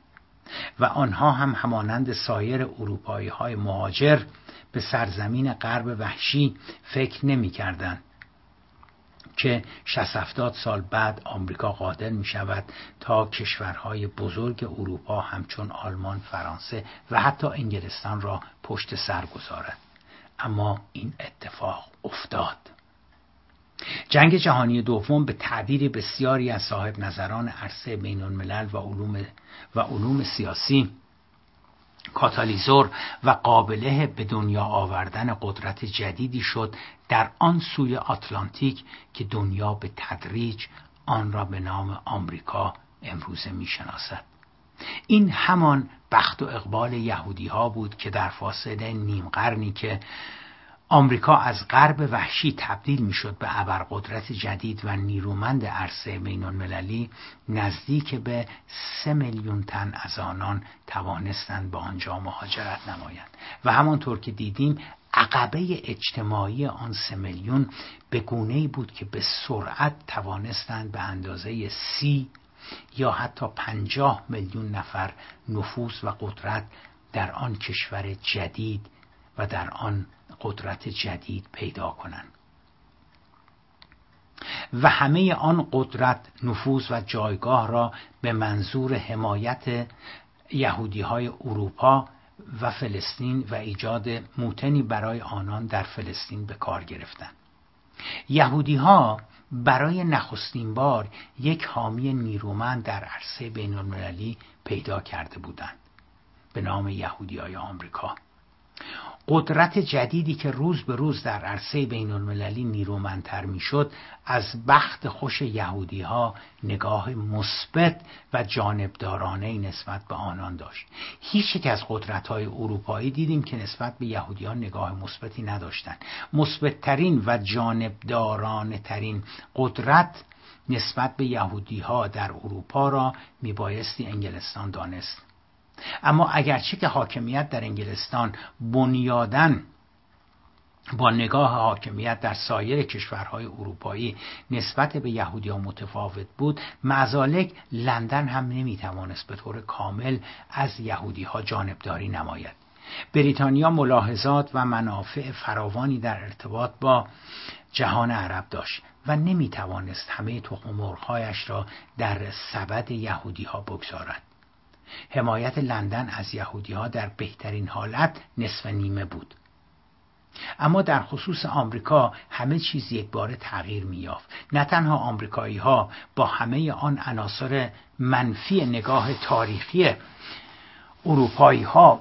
و آنها هم همانند سایر اروپایی های مهاجر به سرزمین غرب وحشی فکر نمی کردن که 60 سال بعد آمریکا قادر می شود تا کشورهای بزرگ اروپا همچون آلمان، فرانسه و حتی انگلستان را پشت سر گذارد. اما این اتفاق افتاد. جنگ جهانی دوم به تعبیر بسیاری از صاحب نظران عرصه بین الملل و علوم, و علوم سیاسی کاتالیزور و قابله به دنیا آوردن قدرت جدیدی شد در آن سوی آتلانتیک که دنیا به تدریج آن را به نام آمریکا امروزه می‌شناسد. این همان بخت و اقبال یهودی ها بود که در فاصله نیم قرنی که آمریکا از غرب وحشی تبدیل می‌شد به ابرقدرت جدید و نیرومند عرصه بین المللی نزدیک به سه میلیون تن از آنان توانستند به آنجا مهاجرت نمایند. و همانطور که دیدیم عقبه اجتماعی آن سه میلیون به گونه بود که به سرعت توانستند به اندازه سی یا حتی پنجاه میلیون نفر نفوذ و قدرت در آن کشور جدید و در آن قدرت جدید پیدا کنند. و همه آن قدرت نفوذ و جایگاه را به منظور حمایت یهودی های اروپا و فلسطین و ایجاد موتنی برای آنان در فلسطین به کار گرفتند. یهودی ها برای نخستین بار یک حامی نیرومند در عرصه بین المللی پیدا کرده بودند. به نام یهودی های آمریکا. قدرت جدیدی که روز به روز در عرصه بین المللی نیرومندتر می‌شد از بخت خوش یهودی ها نگاه مثبت و جانبدارانه نسبت به آنان داشت. هیچ یک از قدرت های اروپایی دیدیم که نسبت به یهودی ها نگاه مثبتی نداشتند. مثبتترین و جانبدارانه ترین قدرت نسبت به یهودی ها در اروپا را میبایستی انگلستان دانست. اما اگرچه که حاکمیت در انگلستان بنیادن با نگاه حاکمیت در سایر کشورهای اروپایی نسبت به یهودی ها متفاوت بود معزالک لندن هم نمی‌توانست به طور کامل از یهودی ها جانبداری نماید. بریتانیا ملاحظات و منافع فراوانی در ارتباط با جهان عرب داشت و نمی توانست همه تخم مرغهایش را در سبد یهودی ها بگذارد. حمایت لندن از یهودی ها در بهترین حالت نصف نیمه بود. اما در خصوص آمریکا همه چیز یک بار تغییر میافت نه تنها آمریکایی ها با همه آن عناصر منفی نگاه تاریخی اروپایی ها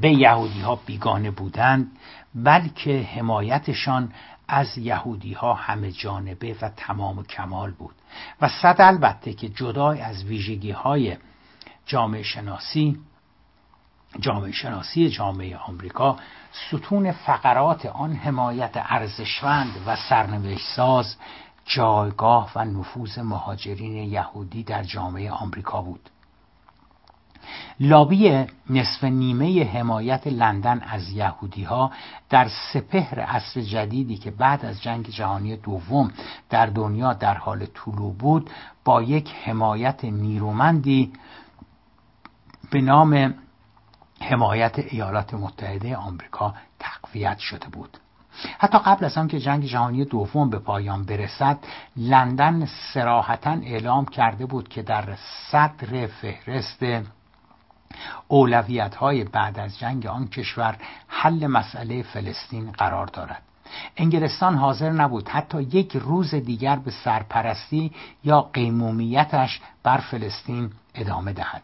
به یهودی ها بیگانه بودند بلکه حمایتشان از یهودی ها همه جانبه و تمام و کمال بود. و صد البته که جدای از ویژگی های جامعه شناسی جامعه شناسی جامعه آمریکا ستون فقرات آن حمایت ارزشمند و سرنوشت ساز جایگاه و نفوذ مهاجرین یهودی در جامعه آمریکا بود. لابی نصف نیمه حمایت لندن از یهودی ها در سپهر عصر جدیدی که بعد از جنگ جهانی دوم در دنیا در حال طلوع بود با یک حمایت نیرومندی به نام حمایت ایالات متحده آمریکا تقویت شده بود. حتی قبل از آنکه جنگ جهانی دوم به پایان برسد لندن سراحتا اعلام کرده بود که در صدر فهرست اولویت های بعد از جنگ آن کشور حل مسئله فلسطین قرار دارد. انگلستان حاضر نبود حتی یک روز دیگر به سرپرستی یا قیمومیتش بر فلسطین ادامه دهد.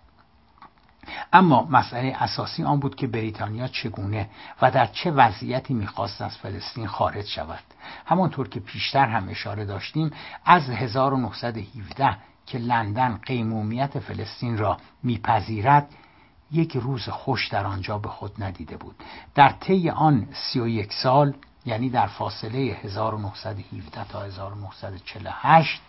اما مسئله اساسی آن بود که بریتانیا چگونه و در چه وضعیتی می‌خواست از فلسطین خارج شود. همانطور که پیشتر هم اشاره داشتیم از 1917 که لندن قیمومیت فلسطین را میپذیرد یک روز خوش در آنجا به خود ندیده بود. در طی آن سی و یک سال یعنی در فاصله 1917 تا 1948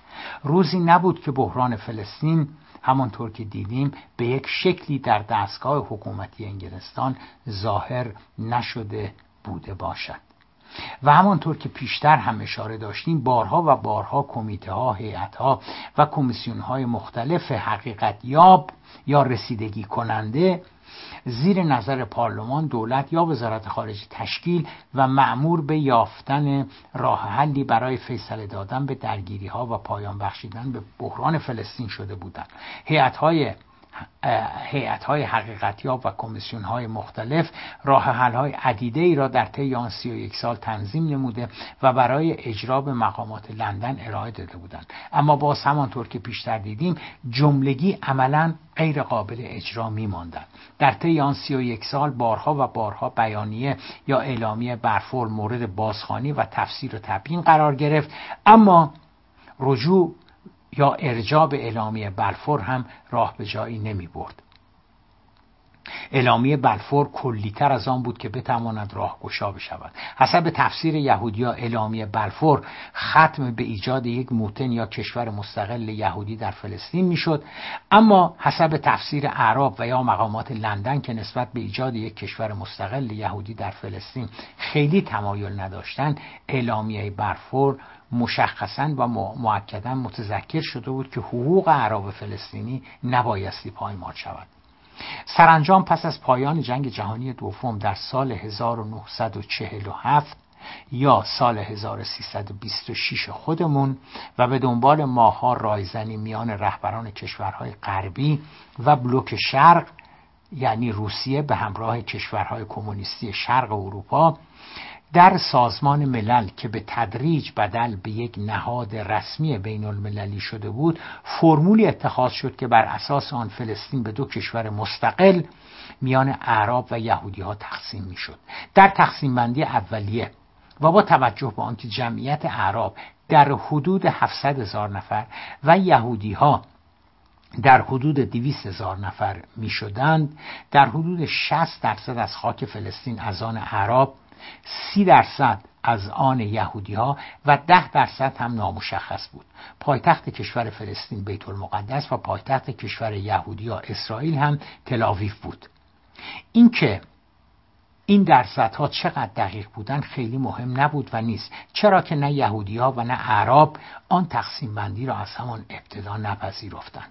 روزی نبود که بحران فلسطین همانطور که دیدیم به یک شکلی در دستگاه حکومتی انگلستان ظاهر نشده بوده باشد. و همانطور که پیشتر هم اشاره داشتیم بارها و بارها کمیته ها هیئت ها و کمیسیون های مختلف حقیقت یاب یا رسیدگی کننده زیر نظر پارلمان دولت یا وزارت خارجه تشکیل و معمور به یافتن راه حلی برای فیصله دادن به درگیری ها و پایان بخشیدن به بحران فلسطین شده بودند. هیئت های هیئت های حقیقتیاب و کمیسیون های مختلف راه حل های عدیده ای را در طی آن سی و یک سال تنظیم نموده و برای اجرا به مقامات لندن ارائه داده بودند اما باز همانطور که پیشتر دیدیم جملگی عملا غیر قابل اجرا می ماندن. در طی آن سی و یک سال بارها و بارها بیانیه یا اعلامیه برفور مورد بازخانی و تفسیر و تبیین قرار گرفت اما رجوع یا ارجاب اعلامیه بلفور هم راه به جایی نمی برد. اعلامیه بلفور کلیتر از آن بود که بتواند راهگشا بشود. حسب تفسیر یهودیا اعلامیه بلفور ختم به ایجاد یک موتن یا کشور مستقل یهودی در فلسطین می‌شد. اما حسب تفسیر اعراب و یا مقامات لندن که نسبت به ایجاد یک کشور مستقل یهودی در فلسطین خیلی تمایل نداشتند اعلامیه بلفور مشخصا و معکدا متذکر شده بود که حقوق عرب فلسطینی نبایستی پایمال شود. سرانجام پس از پایان جنگ جهانی دوم در سال 1947 یا سال 1326 خودمون و به دنبال ماها رایزنی میان رهبران کشورهای غربی و بلوک شرق یعنی روسیه به همراه کشورهای کمونیستی شرق اروپا در سازمان ملل که به تدریج بدل به یک نهاد رسمی بین المللی شده بود فرمولی اتخاذ شد که بر اساس آن فلسطین به دو کشور مستقل میان اعراب و یهودی ها تقسیم می شد در تقسیم بندی اولیه و با توجه به آنکه جمعیت اعراب در حدود 700 هزار نفر و یهودی ها در حدود 200 هزار نفر می شدند در حدود 60 درصد از خاک فلسطین از آن اعراب سی درصد از آن یهودی ها و ده درصد هم نامشخص بود. پایتخت کشور فلسطین بیت المقدس و پایتخت کشور یهودی ها اسرائیل هم تلاویف بود. اینکه این درصدها چقدر دقیق بودن خیلی مهم نبود و نیست. چرا که نه یهودی ها و نه اعراب آن تقسیم بندی را از همان ابتدا نپذیرفتند.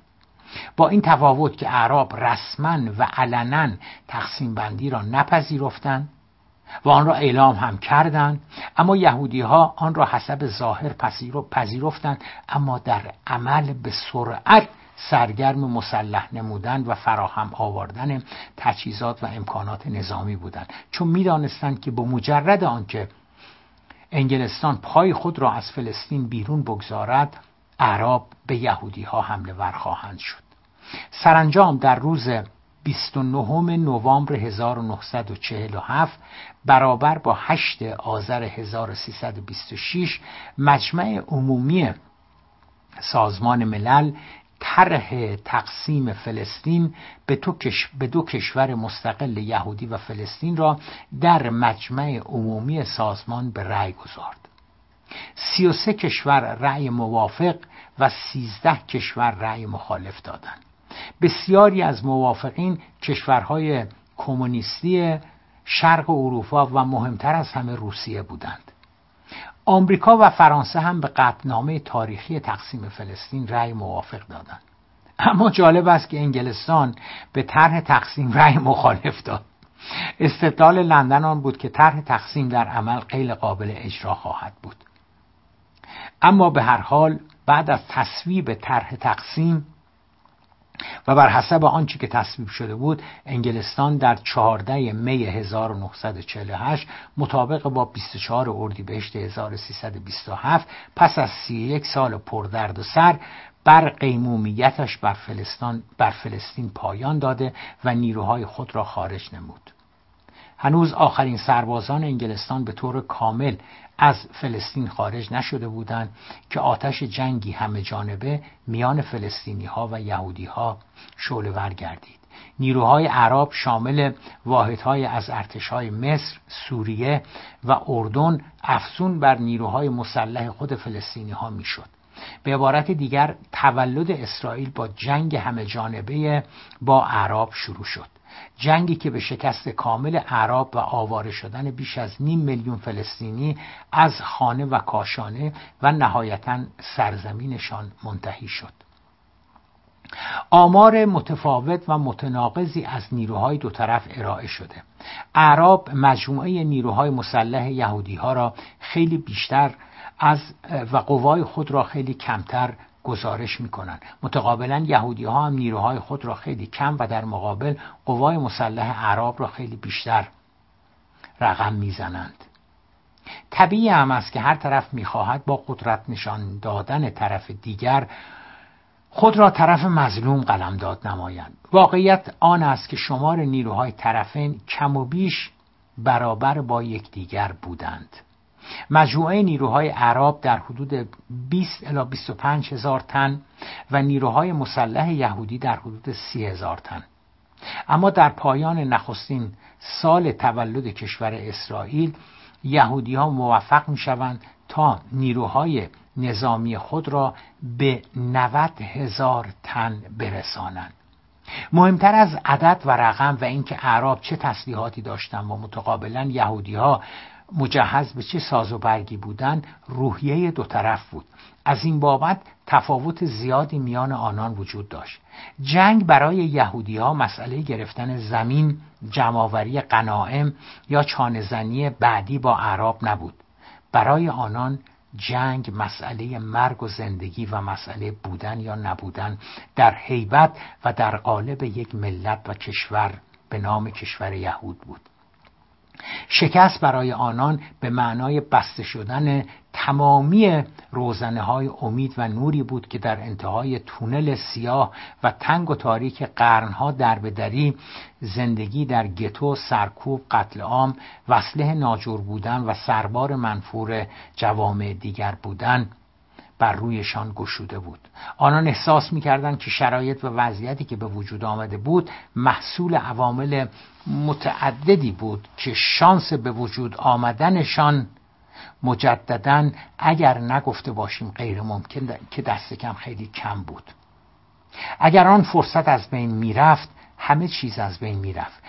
با این تفاوت که اعراب رسما و علنا تقسیم بندی را نپذیرفتند و آن را اعلام هم کردند. اما یهودی ها آن را حسب ظاهر پذیرفتند. اما در عمل به سرعت سرگرم مسلح نمودن و فراهم آوردن تجهیزات و امکانات نظامی بودند. چون می‌دانستند که با مجرد آنکه انگلستان پای خود را از فلسطین بیرون بگذارد اعراب به یهودی ها حمله ور خواهند شد. سرانجام در روز 29 نوامبر 1947 برابر با 8 آذر 1326 مجمع عمومی سازمان ملل طرح تقسیم فلسطین به, دو کشور مستقل یهودی و فلسطین را در مجمع عمومی سازمان به رأی گذارد. 33 کشور رأی موافق و 13 کشور رأی مخالف دادند. بسیاری از موافقین کشورهای کمونیستی شرق اروپا و مهمتر از همه روسیه بودند. آمریکا و فرانسه هم به قطنامه تاریخی تقسیم فلسطین رأی موافق دادند. اما جالب است که انگلستان به طرح تقسیم رأی مخالف داد. استدلال لندن آن بود که طرح تقسیم در عمل غیر قابل اجرا خواهد بود. اما به هر حال بعد از تصویب طرح تقسیم و بر حسب آنچه که تصویب شده بود انگلستان در 14 می 1948 مطابق با 24 اردیبهشت 1327 پس از 31 سال پردرد و سر بر قیمومیتش بر فلسطین, بر فلسطین پایان داده و نیروهای خود را خارج نمود. هنوز آخرین سربازان انگلستان به طور کامل از فلسطین خارج نشده بودند که آتش جنگی همه جانبه میان فلسطینی ها و یهودی ها شعله گردید نیروهای عرب شامل واحدهای از ارتشهای مصر، سوریه و اردن افزون بر نیروهای مسلح خود فلسطینی ها می‌شد. به عبارت دیگر تولد اسرائیل با جنگ همه جانبه با عرب شروع شد. جنگی که به شکست کامل اعراب و آواره شدن بیش از نیم میلیون فلسطینی از خانه و کاشانه و نهایتا سرزمینشان منتهی شد. آمار متفاوت و متناقضی از نیروهای دو طرف ارائه شده. اعراب مجموعه نیروهای مسلح یهودی ها را خیلی بیشتر از و قوای خود را خیلی کمتر گزارش می‌کنند. متقابلا یهودی ها هم نیروهای خود را خیلی کم و در مقابل قوای مسلح عرب را خیلی بیشتر رقم می‌زنند. طبیعی هم است که هر طرف می‌خواهد با قدرت نشان دادن طرف دیگر خود را طرف مظلوم داد نمایند. واقعیت آن است که شمار نیروهای طرفین کم و بیش برابر با یکدیگر بودند. مجموعه نیروهای عرب در حدود 20 الی 25 هزار تن و نیروهای مسلح یهودی در حدود 30 هزار تن. اما در پایان نخستین سال تولد کشور اسرائیل یهودی ها موفق می شوند تا نیروهای نظامی خود را به 90 هزار تن برسانند. مهمتر از عدد و رقم و اینکه اعراب چه تسلیحاتی داشتند و متقابلا یهودی ها مجهز به چه ساز و برگی بودن روحیه دو طرف بود. از این بابت تفاوت زیادی میان آنان وجود داشت. جنگ برای یهودی ها مسئله گرفتن زمین جمعآوری قناعم یا چانهزنی بعدی با عرب نبود. برای آنان جنگ مسئله مرگ و زندگی و مسئله بودن یا نبودن در حیبت و در قالب یک ملت و کشور به نام کشور یهود بود. شکست برای آنان به معنای بسته شدن تمامی روزنه های امید و نوری بود که در انتهای تونل سیاه و تنگ و تاریک قرنها دربدری زندگی در گتو سرکوب قتل عام وصله ناجور بودن و سربار منفور جوامع دیگر بودن بر رویشان گشوده بود. آنان احساس می‌کردند که شرایط و وضعیتی که به وجود آمده بود محصول عوامل متعددی بود که شانس به وجود آمدنشان مجددا اگر نگفته باشیم غیر ممکن که دست کم خیلی کم بود. اگر آن فرصت از بین می‌رفت همه چیز از بین می‌رفت.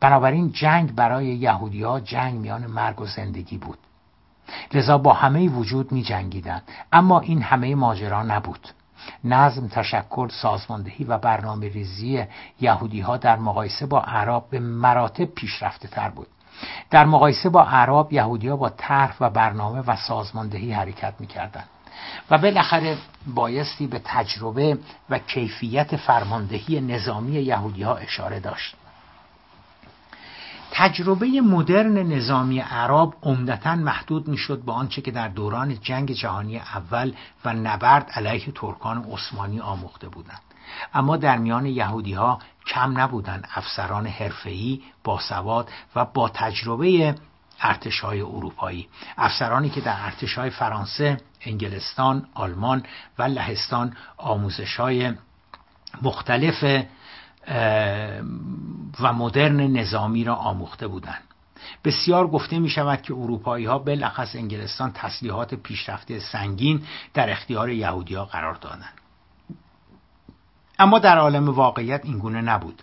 بنابراین جنگ برای یهودی ها جنگ میان مرگ و زندگی بود. لذا با همه وجود می جنگیدن. اما این همه ماجرا نبود. نظم تشکل سازماندهی و برنامه ریزی یهودی ها در مقایسه با عرب به مراتب پیشرفته تر بود. در مقایسه با عرب یهودی ها با طرح و برنامه و سازماندهی حرکت می‌کردند. و بالاخره بایستی به تجربه و کیفیت فرماندهی نظامی یهودی ها اشاره داشت. تجربه مدرن نظامی عرب عمدتا محدود می‌شد به آنچه که در دوران جنگ جهانی اول و نبرد علیه ترکان عثمانی آموخته بودند. اما در میان یهودی ها کم نبودند. افسران حرفه‌ای باسواد و با تجربه ارتش های اروپایی. افسرانی که در ارتش های فرانسه، انگلستان، آلمان و لهستان آموزش های مختلف و مدرن نظامی را آموخته بودند. بسیار گفته می شود که اروپایی ها بلخص انگلستان تسلیحات پیشرفته سنگین در اختیار یهودی ها قرار دادند. اما در عالم واقعیت اینگونه نبود.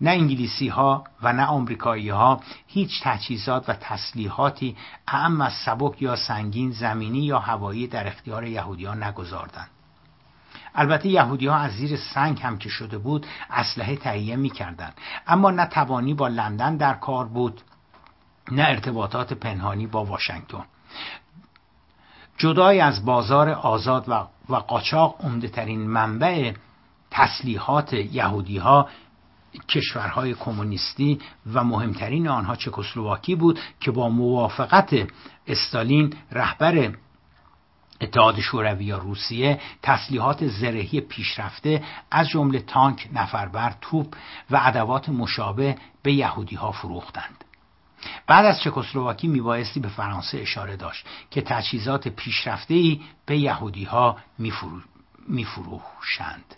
نه انگلیسی ها و نه آمریکایی ها هیچ تجهیزات و تسلیحاتی اعم از سبک یا سنگین زمینی یا هوایی در اختیار یهودیان نگذاردند البته یهودی ها از زیر سنگ هم که شده بود اسلحه تهیه می‌کردند. اما نه توانی با لندن در کار بود نه ارتباطات پنهانی با واشنگتن. جدای از بازار آزاد و, و قاچاق عمده ترین منبع تسلیحات یهودی ها کشورهای کمونیستی و مهمترین آنها چکسلواکی بود که با موافقت استالین رهبر اتحاد شوروی یا روسیه تسلیحات زرهی پیشرفته از جمله تانک، نفربر، توپ و ادوات مشابه به یهودی ها فروختند. بعد از چکسلواکی میبایستی به فرانسه اشاره داشت که تجهیزات پیشرفته به یهودی ها میفروشند.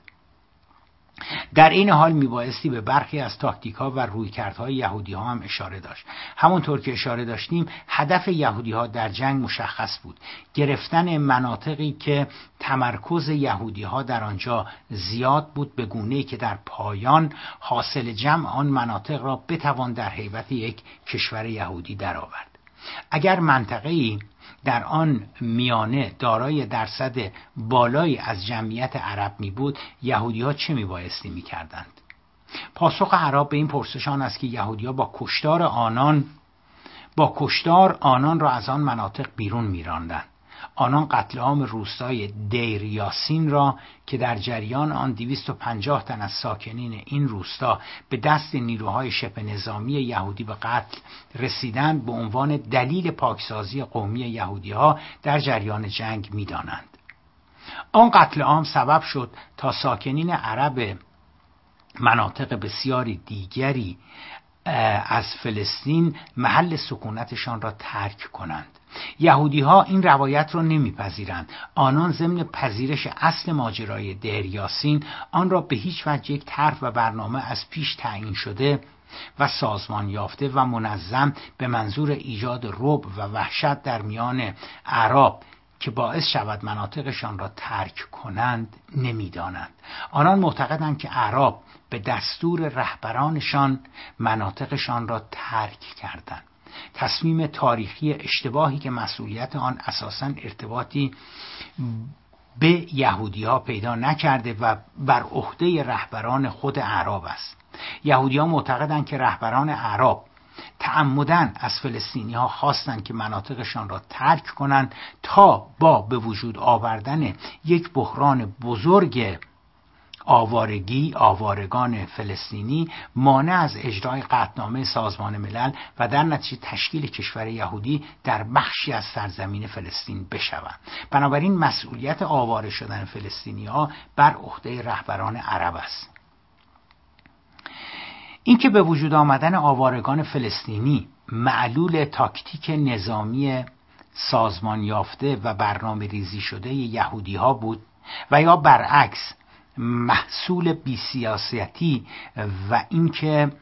در این حال میبایستی به برخی از تاکتیک ها و رویکردهای یهودی ها هم اشاره داشت. همونطور که اشاره داشتیم هدف یهودی ها در جنگ مشخص بود. گرفتن مناطقی که تمرکز یهودی ها در آنجا زیاد بود به گونه که در پایان حاصل جمع آن مناطق را بتوان در حیبت یک کشور یهودی درآورد. اگر منطقه در آن میانه دارای درصد بالایی از جمعیت عرب می بود یهودی ها چه می بایستی می کردند؟ پاسخ عرب به این پرسشان است که یهودی ها با کشتار آنان با کشتار آنان را از آن مناطق بیرون میراندند آنان قتل عام روستای دیر یاسین را که در جریان آن 250 تن از ساکنین این روستا به دست نیروهای شبه نظامی یهودی به قتل رسیدند به عنوان دلیل پاکسازی قومی یهودی ها در جریان جنگ می‌دانند. آن قتل عام سبب شد تا ساکنین عرب مناطق بسیاری دیگری از فلسطین محل سکونتشان را ترک کنند. یهودی ها این روایت را نمیپذیرند. آنان ضمن پذیرش اصل ماجرای دریاسین آن را به هیچ وجه یک طرح و برنامه از پیش تعیین شده و سازمان یافته و منظم به منظور ایجاد رب و وحشت در میان عرب که باعث شود مناطقشان را ترک کنند نمی‌دانند. آنان معتقدند که عرب به دستور رهبرانشان مناطقشان را ترک کردند. تصمیم تاریخی اشتباهی که مسئولیت آن اساسا ارتباطی به یهودی ها پیدا نکرده و بر عهده رهبران خود اعراب است. یهودی ها معتقدند که رهبران اعراب تعمدن از فلسطینی ها خواستند که مناطقشان را ترک کنند تا با به وجود آوردن یک بحران بزرگ آوارگی آوارگان فلسطینی مانع از اجرای قطنامه سازمان ملل و در نتیجه تشکیل کشور یهودی در بخشی از سرزمین فلسطین بشوند. بنابراین مسئولیت آواره شدن فلسطینی ها بر عهده رهبران عرب است. اینکه به وجود آمدن آوارگان فلسطینی معلول تاکتیک نظامی سازمان یافته و برنامه ریزی شده یهودی ها بود و یا برعکس محصول بیسیاستی و اینکه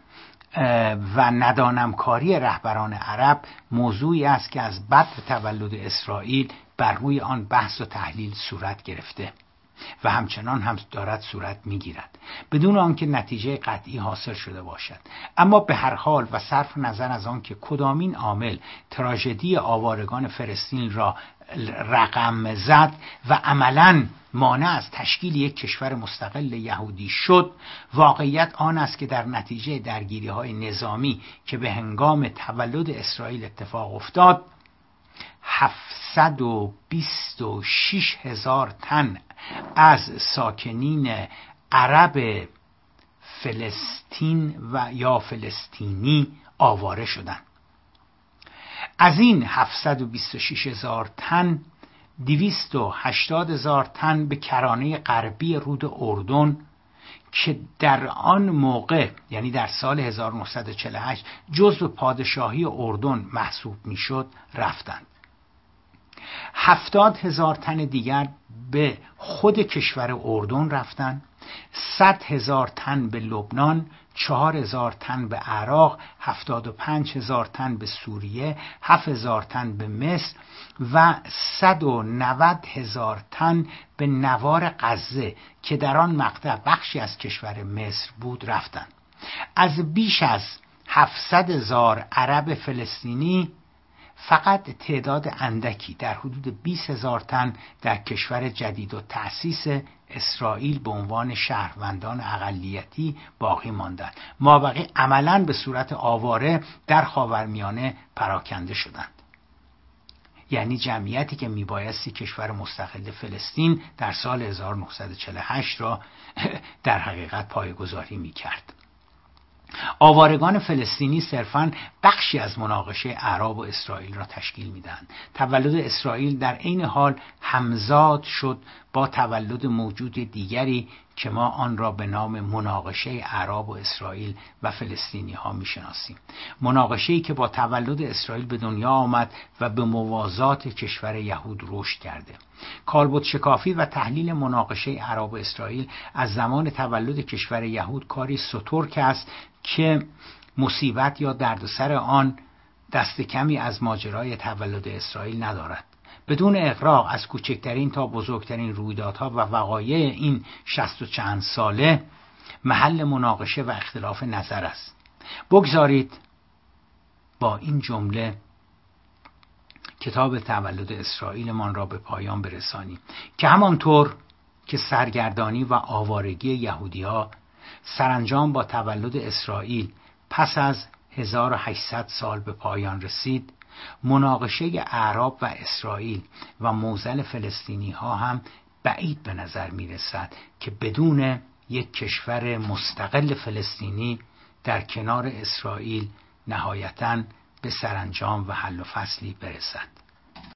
و ندانمکاری رهبران عرب موضوعی است که از بد تولد اسرائیل بر روی آن بحث و تحلیل صورت گرفته. و همچنان هم دارد صورت می‌گیرد. بدون آنکه نتیجه قطعی حاصل شده باشد. اما به هر حال و صرف نظر از آنکه کدامین عامل تراژدی آوارگان فلسطین را رقم زد و عملا مانع از تشکیل یک کشور مستقل یهودی شد واقعیت آن است که در نتیجه درگیری های نظامی که به هنگام تولد اسرائیل اتفاق افتاد 726 هزار تن از ساکنین عرب فلسطین و یا فلسطینی آواره شدند از این 726 هزار تن 280 هزار تن به کرانه غربی رود اردن که در آن موقع یعنی در سال 1948 جزو پادشاهی اردن محسوب می‌شد رفتند. هفتاد هزار تن دیگر به خود کشور اردن رفتن. صد هزار تن به لبنان چهار هزار تن به عراق هفتاد و پنج هزار تن به سوریه هفت هزار تن به مصر و صد و نود هزار تن به نوار غزه که در آن مقطع بخشی از کشور مصر بود رفتند از بیش از هفتصد هزار عرب فلسطینی فقط تعداد اندکی در حدود 20 هزار تن در کشور جدید و تأسیس اسرائیل به عنوان شهروندان اقلیتی باقی ماندند. مابقی عملا به صورت آواره در خاورمیانه پراکنده شدند. یعنی جمعیتی که میبایستی کشور مستقل فلسطین در سال 1948 را در حقیقت پایگذاری می‌کرد. آوارگان فلسطینی صرفا بخشی از مناقشه اعراب و اسرائیل را تشکیل می‌دهند. تولد اسرائیل در عین حال همزاد شد با تولد موجود دیگری که ما آن را به نام مناقشه اعراب و اسرائیل و فلسطینی ها می شناسیم مناقشه که با تولد اسرائیل به دنیا آمد و به موازات کشور یهود رشد کرده. کالبد شکافی و تحلیل مناقشه عرب و اسرائیل از زمان تولد کشور یهود کاری سترک است که مصیبت یا دردسر آن دست کمی از ماجرای تولد اسرائیل ندارد. بدون اقراق از کوچکترین تا بزرگترین رویدادها و وقایع این شست و چند ساله محل مناقشه و اختلاف نظر است. بگذارید با این جمله کتاب تولد اسرائیلمان را به پایان برسانیم که همانطور که سرگردانی و آوارگی یهودی ها سرانجام با تولد اسرائیل پس از 1800 سال به پایان رسید مناقشه اعراب و اسرائیل و موزل فلسطینی ها هم بعید به نظر می رسد که بدون یک کشور مستقل فلسطینی در کنار اسرائیل نهایتا به سرانجام و حل و فصلی برسد.